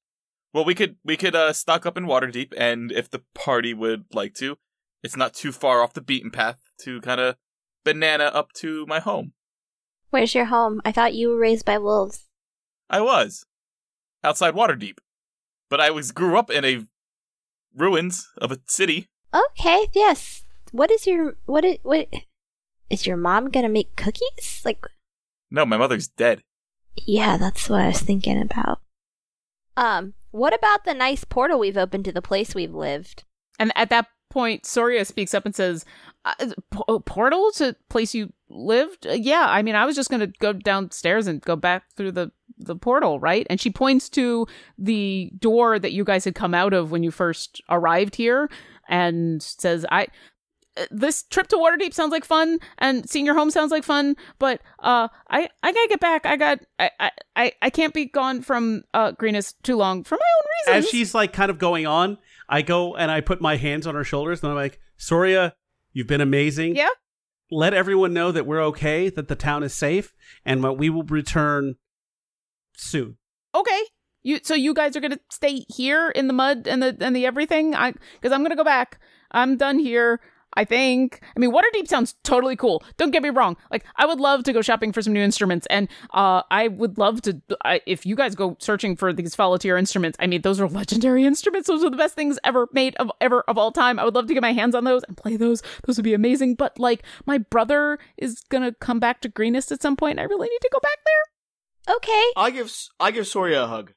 Well, we could we could uh, stock up in Waterdeep, and if the party would like to, it's not too far off the beaten path to kind of banana up to my home. Where's your home? I thought you were raised by wolves. I was outside Waterdeep, but I was grew up in a ruins of a city. Okay, yes. What is your what is what is your mom gonna make cookies? Like No, my mother's dead. Yeah, that's what I was thinking about. Um, what about the nice portal we've opened to the place we've lived? And at that point, Soria speaks up and says, uh, p- "Portal to place you lived? Uh, yeah, I mean, I was just going to go downstairs and go back through the the portal, right?" And she points to the door that you guys had come out of when you first arrived here, and says, "I." This trip to Waterdeep sounds like fun, and seeing your home sounds like fun. But uh, I I gotta get back. I got I I- I can't be gone from uh Greenest too long for my own reasons. As she's like kind of going on, I go and I put my hands on her shoulders and I'm like, Soria, you've been amazing. yeah. Let everyone know that we're okay, that the town is safe, and that we will return soon. okay you so you guys are gonna stay here in the mud and the and the everything i because i'm gonna go back i'm done here I think. I mean, Waterdeep sounds totally cool. Don't get me wrong. Like, I would love to go shopping for some new instruments, and uh, I would love to. I, if you guys go searching for these follow instruments, I mean, those are legendary instruments. Those are the best things ever made of ever of all time. I would love to get my hands on those and play those. Those would be amazing. But like, my brother is gonna come back to Greenest at some point. And I really need to go back there. Okay. I give S- I give Soria a hug.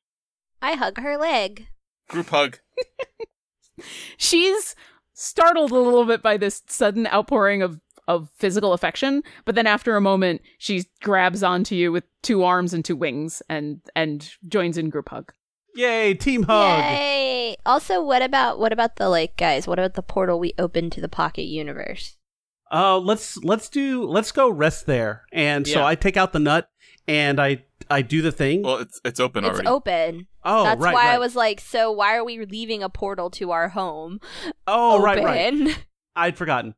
I hug her leg. Group hug. she's startled a little bit by this sudden outpouring of of physical affection but then after a moment she grabs onto you with two arms and two wings and and joins in group hug Yay, team hug. Yay! Also, what about what about the like guys? What about the portal we opened to the pocket universe? Uh, let's let's do let's go rest there. And so I take out the nut and I I do the thing. Well, it's it's open it's already. open. Oh, That's right, why I was like, so why are we leaving a portal to our home? Oh, open? right, right. I'd forgotten.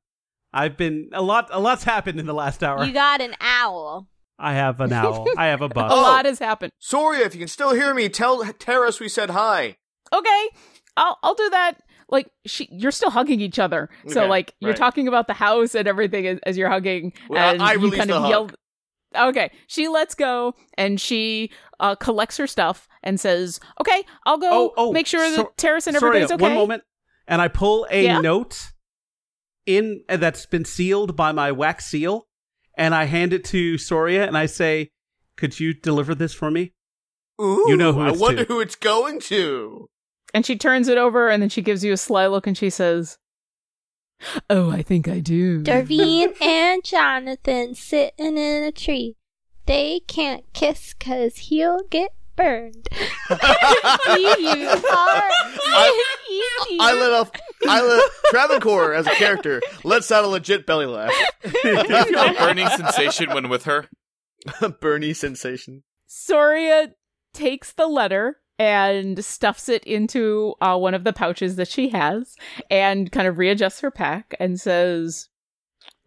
I've been a lot. A lot's happened in the last hour. You got an owl. I have an owl. I have a bug. a. Oh. lot has happened Soria, if you can still hear me, tell Terrace we said hi. okay i'll i'll do that like she you're still hugging each other so Okay, like you're right. talking about the house and everything as, as you're hugging Well, I- and I you kind the of hug. yell okay she lets go and she uh collects her stuff and says okay i'll go Oh, oh, make sure that so- terrace and Sorry, everybody's okay one moment. And I pull a Yeah? note in uh, that's been sealed by my wax seal, and I hand it to Soria, and I say, "Could you deliver this for me?" Ooh, You know who I wonder to. who it's going to. And she turns it over and then she gives you a sly look and she says, Oh, I think I do. Darvine and Jonathan sitting in a tree. They can't kiss cause he'll get burned. you are. I let off. I let Travancore as a character lets out a legit belly laugh. Do you feel a burning sensation when with her? A burning sensation. Soria takes the letter and stuffs it into uh, one of the pouches that she has and kind of readjusts her pack and says,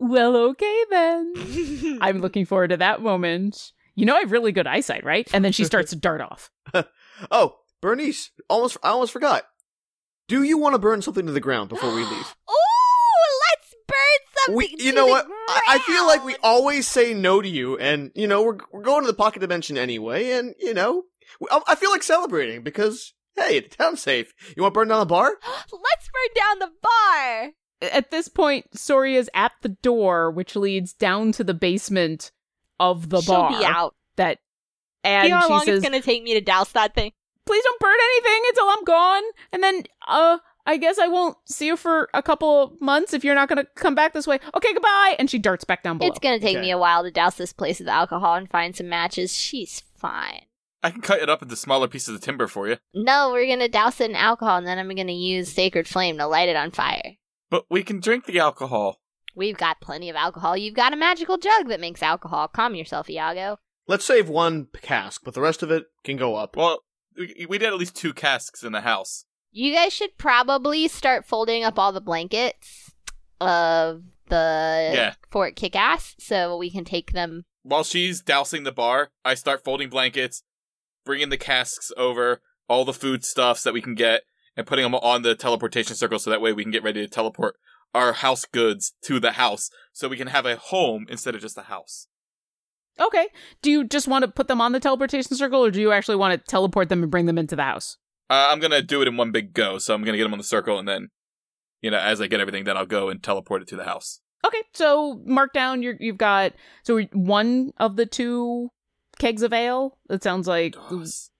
Well, okay then. I'm looking forward to that moment. You know I have really good eyesight, right? And then she starts to dart off. Oh, Bernice, almost I almost forgot. Do you want to burn something to the ground before we leave? Ooh, let's burn something. We, you know what? I, I feel like we always say no to you, and you know we're we're going to the pocket dimension anyway, and you know I, I feel like celebrating because hey, the town's safe. You want to burn down the bar? Let's burn down the bar. At this point, Soria's at the door, which leads down to the basement of the She'll bar. be out. That and you know how she long says, it's gonna take me to douse that thing? please don't burn anything until I'm gone. And then, uh, I guess I won't see you for a couple months if you're not going to come back this way. Okay, goodbye. And she darts back down below. It's gonna take Okay. me a while to douse this place with alcohol and find some matches. She's fine. I can cut it up into smaller pieces of timber for you. No, we're gonna douse it in alcohol and then I'm gonna use sacred flame to light it on fire. But we can drink the alcohol. We've got plenty of alcohol. You've got a magical jug that makes alcohol. Calm yourself, Iago. Let's save one cask, but the rest of it can go up. Well, we, we did at least two casks in the house. You guys should probably start folding up all the blankets of the Yeah. Fort Kickass so we can take them. While she's dousing the bar, I start folding blankets, bringing the casks over, all the food stuffs that we can get, and putting them on the teleportation circle so that way we can get ready to teleport our house goods to the house so we can have a home instead of just a house. okay. Do you just want to put them on the teleportation circle or do you actually want to teleport them and bring them into the house? Uh, I'm gonna do it in one big go, so I'm gonna get them on the circle, and then, you know, as I get everything, then I'll go and teleport it to the house. Okay, so mark down your you've got so one of the two kegs of ale. It sounds like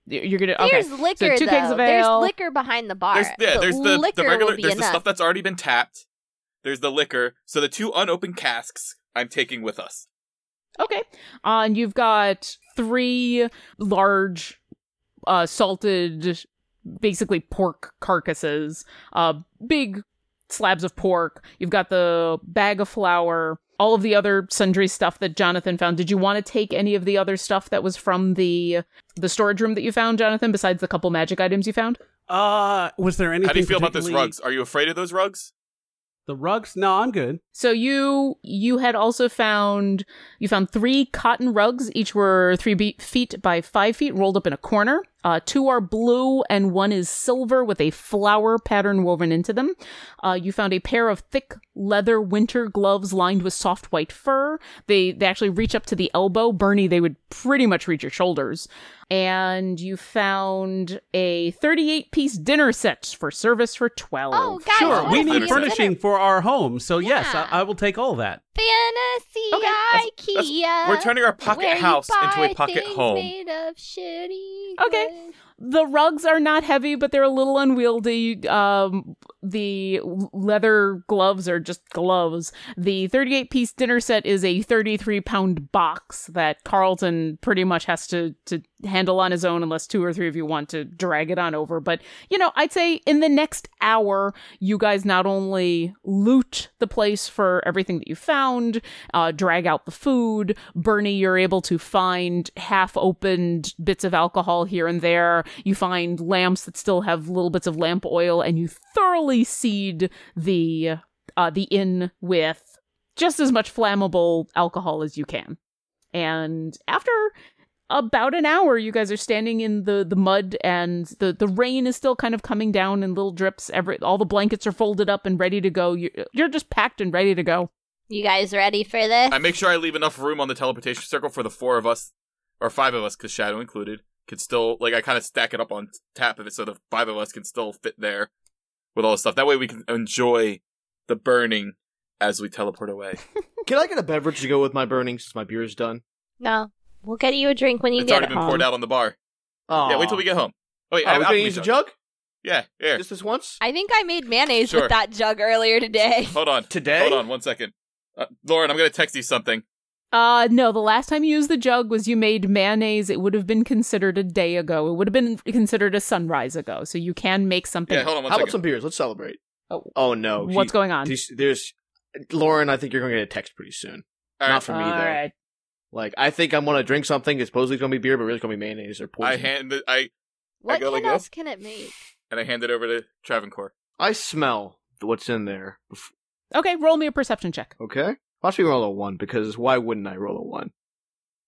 you're gonna okay. There's liquor two though. kegs of There's liquor behind the bar. There's, yeah, but there's the, liquor the regular, will be there's the stuff that's already been tapped. There's the liquor. So the two unopened casks I'm taking with us. Okay. Uh, and you've got three large, uh, salted, basically pork carcasses, uh, big slabs of pork. You've got the bag of flour, all of the other sundry stuff that Jonathan found. Did you want to take any of the other stuff that was from the the storage room that you found, Jonathan, besides the couple magic items you found? Uh, was there anything? How do you feel about those rugs? Are you afraid of those rugs? The rugs? No, I'm good. So you you had also found you found three cotton rugs. Each were three be- feet by five feet, rolled up in a corner. Uh, two are blue and one is silver with a flower pattern woven into them. Uh, you found a pair of thick leather winter gloves lined with soft white fur. They they actually reach up to the elbow. Bernie, they would pretty much reach your shoulders. And you found a 38 piece dinner set for service for 12. Oh, guys, Sure, we need furnishing dinner? for our home, so yes, I, I will take all that. Fantasy Okay, that's- IKEA. We're turning our pocket house into a pocket home. Made of shitty Okay. The rugs are not heavy, but they're a little unwieldy. Um, the leather gloves are just gloves. The 38 piece dinner set is a 33 pound box that Carlton pretty much has to, to handle on his own unless two or three of you want to drag it on over. But, you know, I'd say in the next hour, you guys not only loot the place for everything that you found, uh, drag out the food. Bernie, you're able to find half opened bits of alcohol here and there. You find lamps that still have little bits of lamp oil, and you thoroughly seed the uh, the inn with just as much flammable alcohol as you can. And after about an hour, you guys are standing in the, the mud, and the, the rain is still kind of coming down in little drips. Every all the blankets are folded up and ready to go. You're, you're just packed and ready to go. You guys ready for this? I make sure I leave enough room on the teleportation circle for the four of us, or five of us, because Shadow included, can still like I kind of stack it up on top of it so the five of us can still fit there with all the stuff. That way we can enjoy the burning as we teleport away. Can I get a beverage to go with my burning since my beer is done? no. We'll get you a drink when you it's get home. It's already been poured out on the bar. Oh, Yeah, wait till we get home. Oh wait, Oh, I we have gonna alchemy use the jug? Yeah, here. Just this once? I think I made mayonnaise Sure. with that jug earlier today. Hold on. Today? Hold on one second. Uh, Lauren, I'm gonna text you something. Uh, no, the last time you used the jug was you made mayonnaise. It would have been considered a day ago. It would have been considered a sunrise ago. So you can make something. Yeah, hold on one How second. about some beers? Let's celebrate. Oh. Oh no. What's She- going on? There's, there's Lauren. I think you're going to get a text pretty soon. All right. Not from me though. right. Like I think I'm going to drink something. It's supposedly going to be beer, but really it's going to be mayonnaise or poison. I hand it, I What go like can this? else can it make? and I hand it over to Travancore. I smell what's in there. Okay, roll me a perception check. Okay. Watch me roll a one because why wouldn't I roll a one?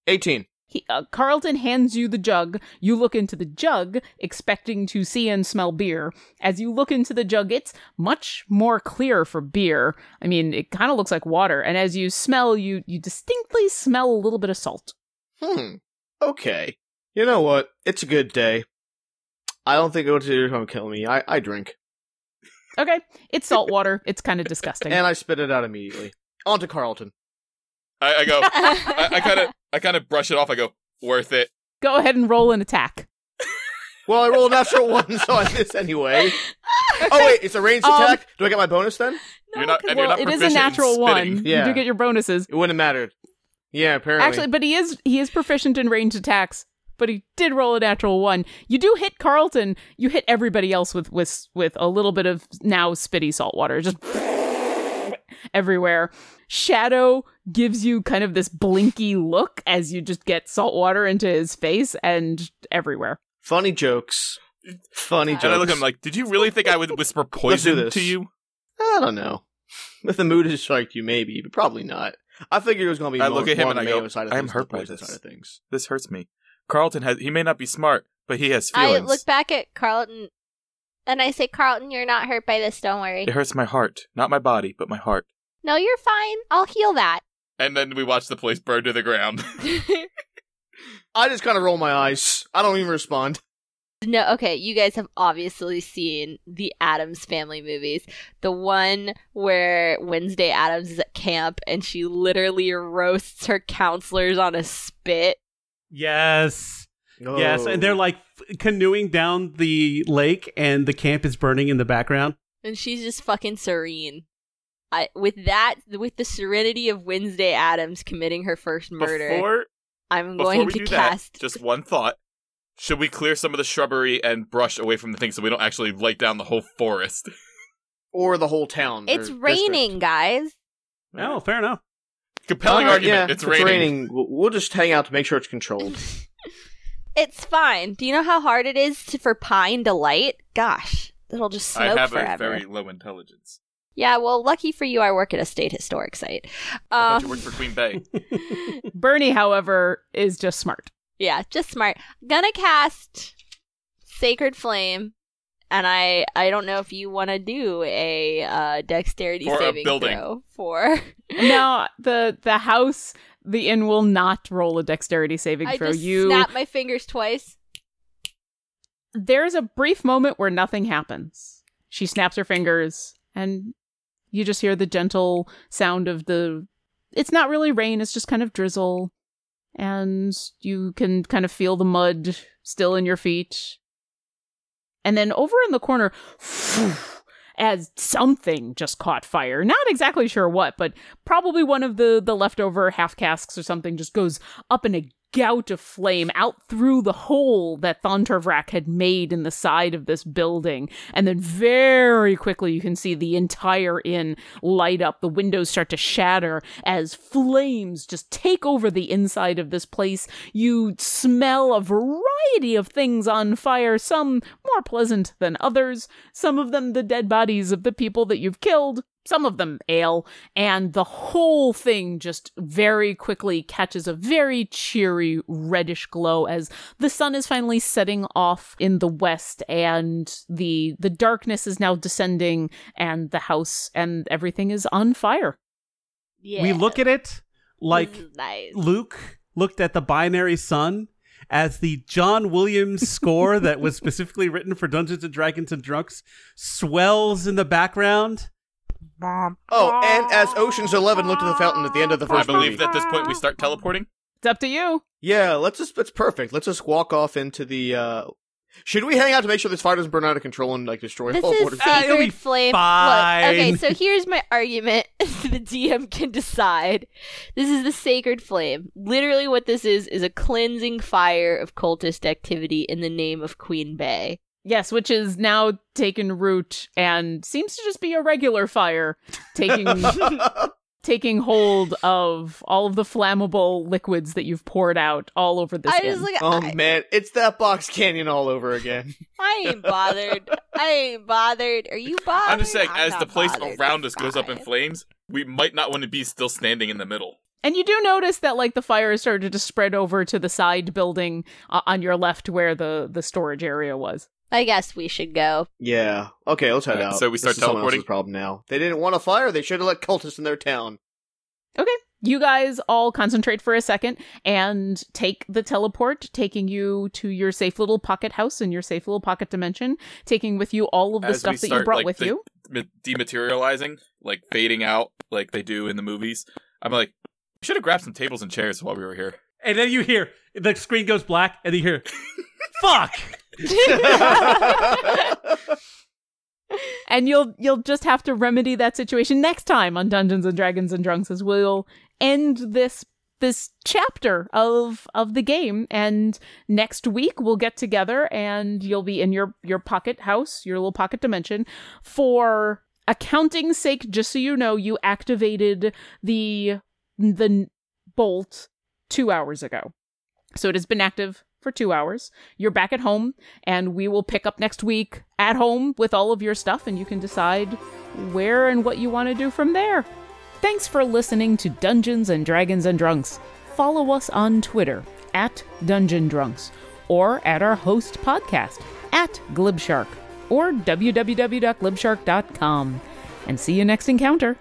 18. He, uh, Carlton hands you the jug. You look into the jug, expecting to see and smell beer. As you look into the jug, it's much more clear for beer. I mean, it kind of looks like water. And as you smell, you you distinctly smell a little bit of salt. Hmm. Okay. You know what? It's a good day. I don't think going to kill me. I, I drink. Okay, it's salt water. It's kind of disgusting. And I spit it out immediately. On to Carlton. I, I go. I, I kind of, I kind of brush it off. I go, worth it. Go ahead and roll an attack. Well, I rolled a natural one, so I miss anyway. Oh wait, it's a ranged Um, attack. Do I get my bonus then? You're not, and well, you're not it is a natural one. Yeah. You do get your bonuses. It wouldn't have mattered. Yeah, apparently. Actually, but he is he is proficient in ranged attacks. But he did roll a natural one. You do hit Carlton. You hit everybody else with with with a little bit of now spitty salt water, just everywhere. Shadow gives you kind of this blinky look as you just get salt water into his face and everywhere. funny jokes. Funny And jokes. And I look at him like, did you really think I would whisper poison this. to you? I don't know. If the mood has striked you, maybe, but probably not. I figured it was going to be I more, look at him more and I the go, side of I am things hurt by this. side of things. This hurts me. Carlton has. He may not be smart, but he has feelings. I look back at Carlton and I say, Carlton, you're not hurt by this. Don't worry. It hurts my heart, not my body, but my heart. No, you're fine. I'll heal that. And then we watch the place burn to the ground. I just kind of roll my eyes. I don't even respond. No, okay, you guys have obviously seen the Addams family movies. The one where Wednesday Addams is at camp and she literally roasts her counselors on a spit. Yes. Yes, and they're Oh. like canoeing down the lake, and the camp is burning in the background. And she's just fucking serene. I with that with the serenity of Wednesday Addams committing her first murder, Before, I'm before going we to do cast that, just one thought. Should we clear some of the shrubbery and brush away from the thing so we don't actually light down the whole forest? or the whole town. It's or raining, guys. Oh, fair enough. Compelling Uh, argument. yeah, it's, raining. We'll, we'll just hang out to make sure it's controlled. It's fine. Do you know how hard it is to, for pine to light? Gosh, it'll just smoke I smoke have forever. a very low intelligence. Yeah, well, lucky for you, I work at a state historic site. I thought Um, you worked for Queen Bey. Bernie, however, is just smart. yeah, just smart. Gonna cast sacred flame, and I I don't know if you want to do a uh, dexterity For a saving building. throw for. now the the house the inn will not roll a dexterity saving I throw. just you snap my fingers twice. there's a brief moment where nothing happens. She snaps her fingers, and you just hear the gentle sound of the. It's not really rain, it's just kind of drizzle. And you can kind of feel the mud still in your feet. And then over in the corner, as something just caught fire. Not exactly sure what, but probably one of the, the leftover half casks or something just goes up in a gout of flame out through the hole that Thontorvrak had made in the side of this building. And then very quickly you can see the entire inn light up. The windows start to shatter as flames just take over the inside of this place. You smell a variety of things on fire, some more pleasant than others, some of them the dead bodies of the people that you've killed, some of them ale, and the whole thing just very quickly catches a very cheery reddish glow as the sun is finally setting off in the west and the the darkness is now descending and the house and everything is on fire. Yeah, We look at it like mm, nice. Luke looked at the binary sun as the John Williams score that was specifically written for Dungeons and Dragons and Drunks swells in the background. Oh, and as Ocean's Eleven looked at the fountain at the end of the I first believe movie. that at this point we start teleporting. It's up to you. Yeah, let's just it's perfect. Let's just walk off into the uh should we hang out to make sure this fire doesn't burn out of control and like destroy This all is borders? Ah, it'll be sacred flame. fine. Look, okay, so here's my argument. the DM can decide. This is the sacred flame. Literally, what this is is a cleansing fire of cultist activity in the name of Queen Bey. Yes, which is now taken root and seems to just be a regular fire taking taking hold of all of the flammable liquids that you've poured out all over this I inn. was like, oh I, man, it's that box canyon all over again. I ain't bothered. I ain't bothered. Are you bothered? I'm just saying, I'm as the place bothered. around us It's goes up in flames, we might not want to be still standing in the middle. And you do notice that like the fire has started to spread over to the side building uh, on your left where the the storage area was. I guess we should go. Yeah. Okay, let's head Alright, out. so we start this teleporting? else's problem now. They didn't want a fire. They should have let cultists in their town. Okay. You guys all concentrate for a second and take the teleport, taking you to your safe little pocket house in your safe little pocket dimension, taking with you all of the As we stuff that you brought like, with the- you. Dematerializing, like fading out, like they do in the movies. I'm like, we should have grabbed some tables and chairs while we were here. And then you hear the screen goes black, and you hear, "Fuck." and you'll you'll just have to remedy that situation next time on Dungeons and Dragons and Drunks as we'll end this this chapter of of the game and next week we'll get together and you'll be in your your pocket house your little pocket dimension for accounting sake just so you know you activated the the bolt 2 hours ago so it has been active for 2 hours you're back at home and we will pick up next week at home with all of your stuff and you can decide where and what you want to do from there. Thanks for listening to Dungeons and Dragons and Drunks. Follow us on Twitter at Dungeon Drunks or at our host podcast at Glibshark or www.glibshark.com. And see you next encounter.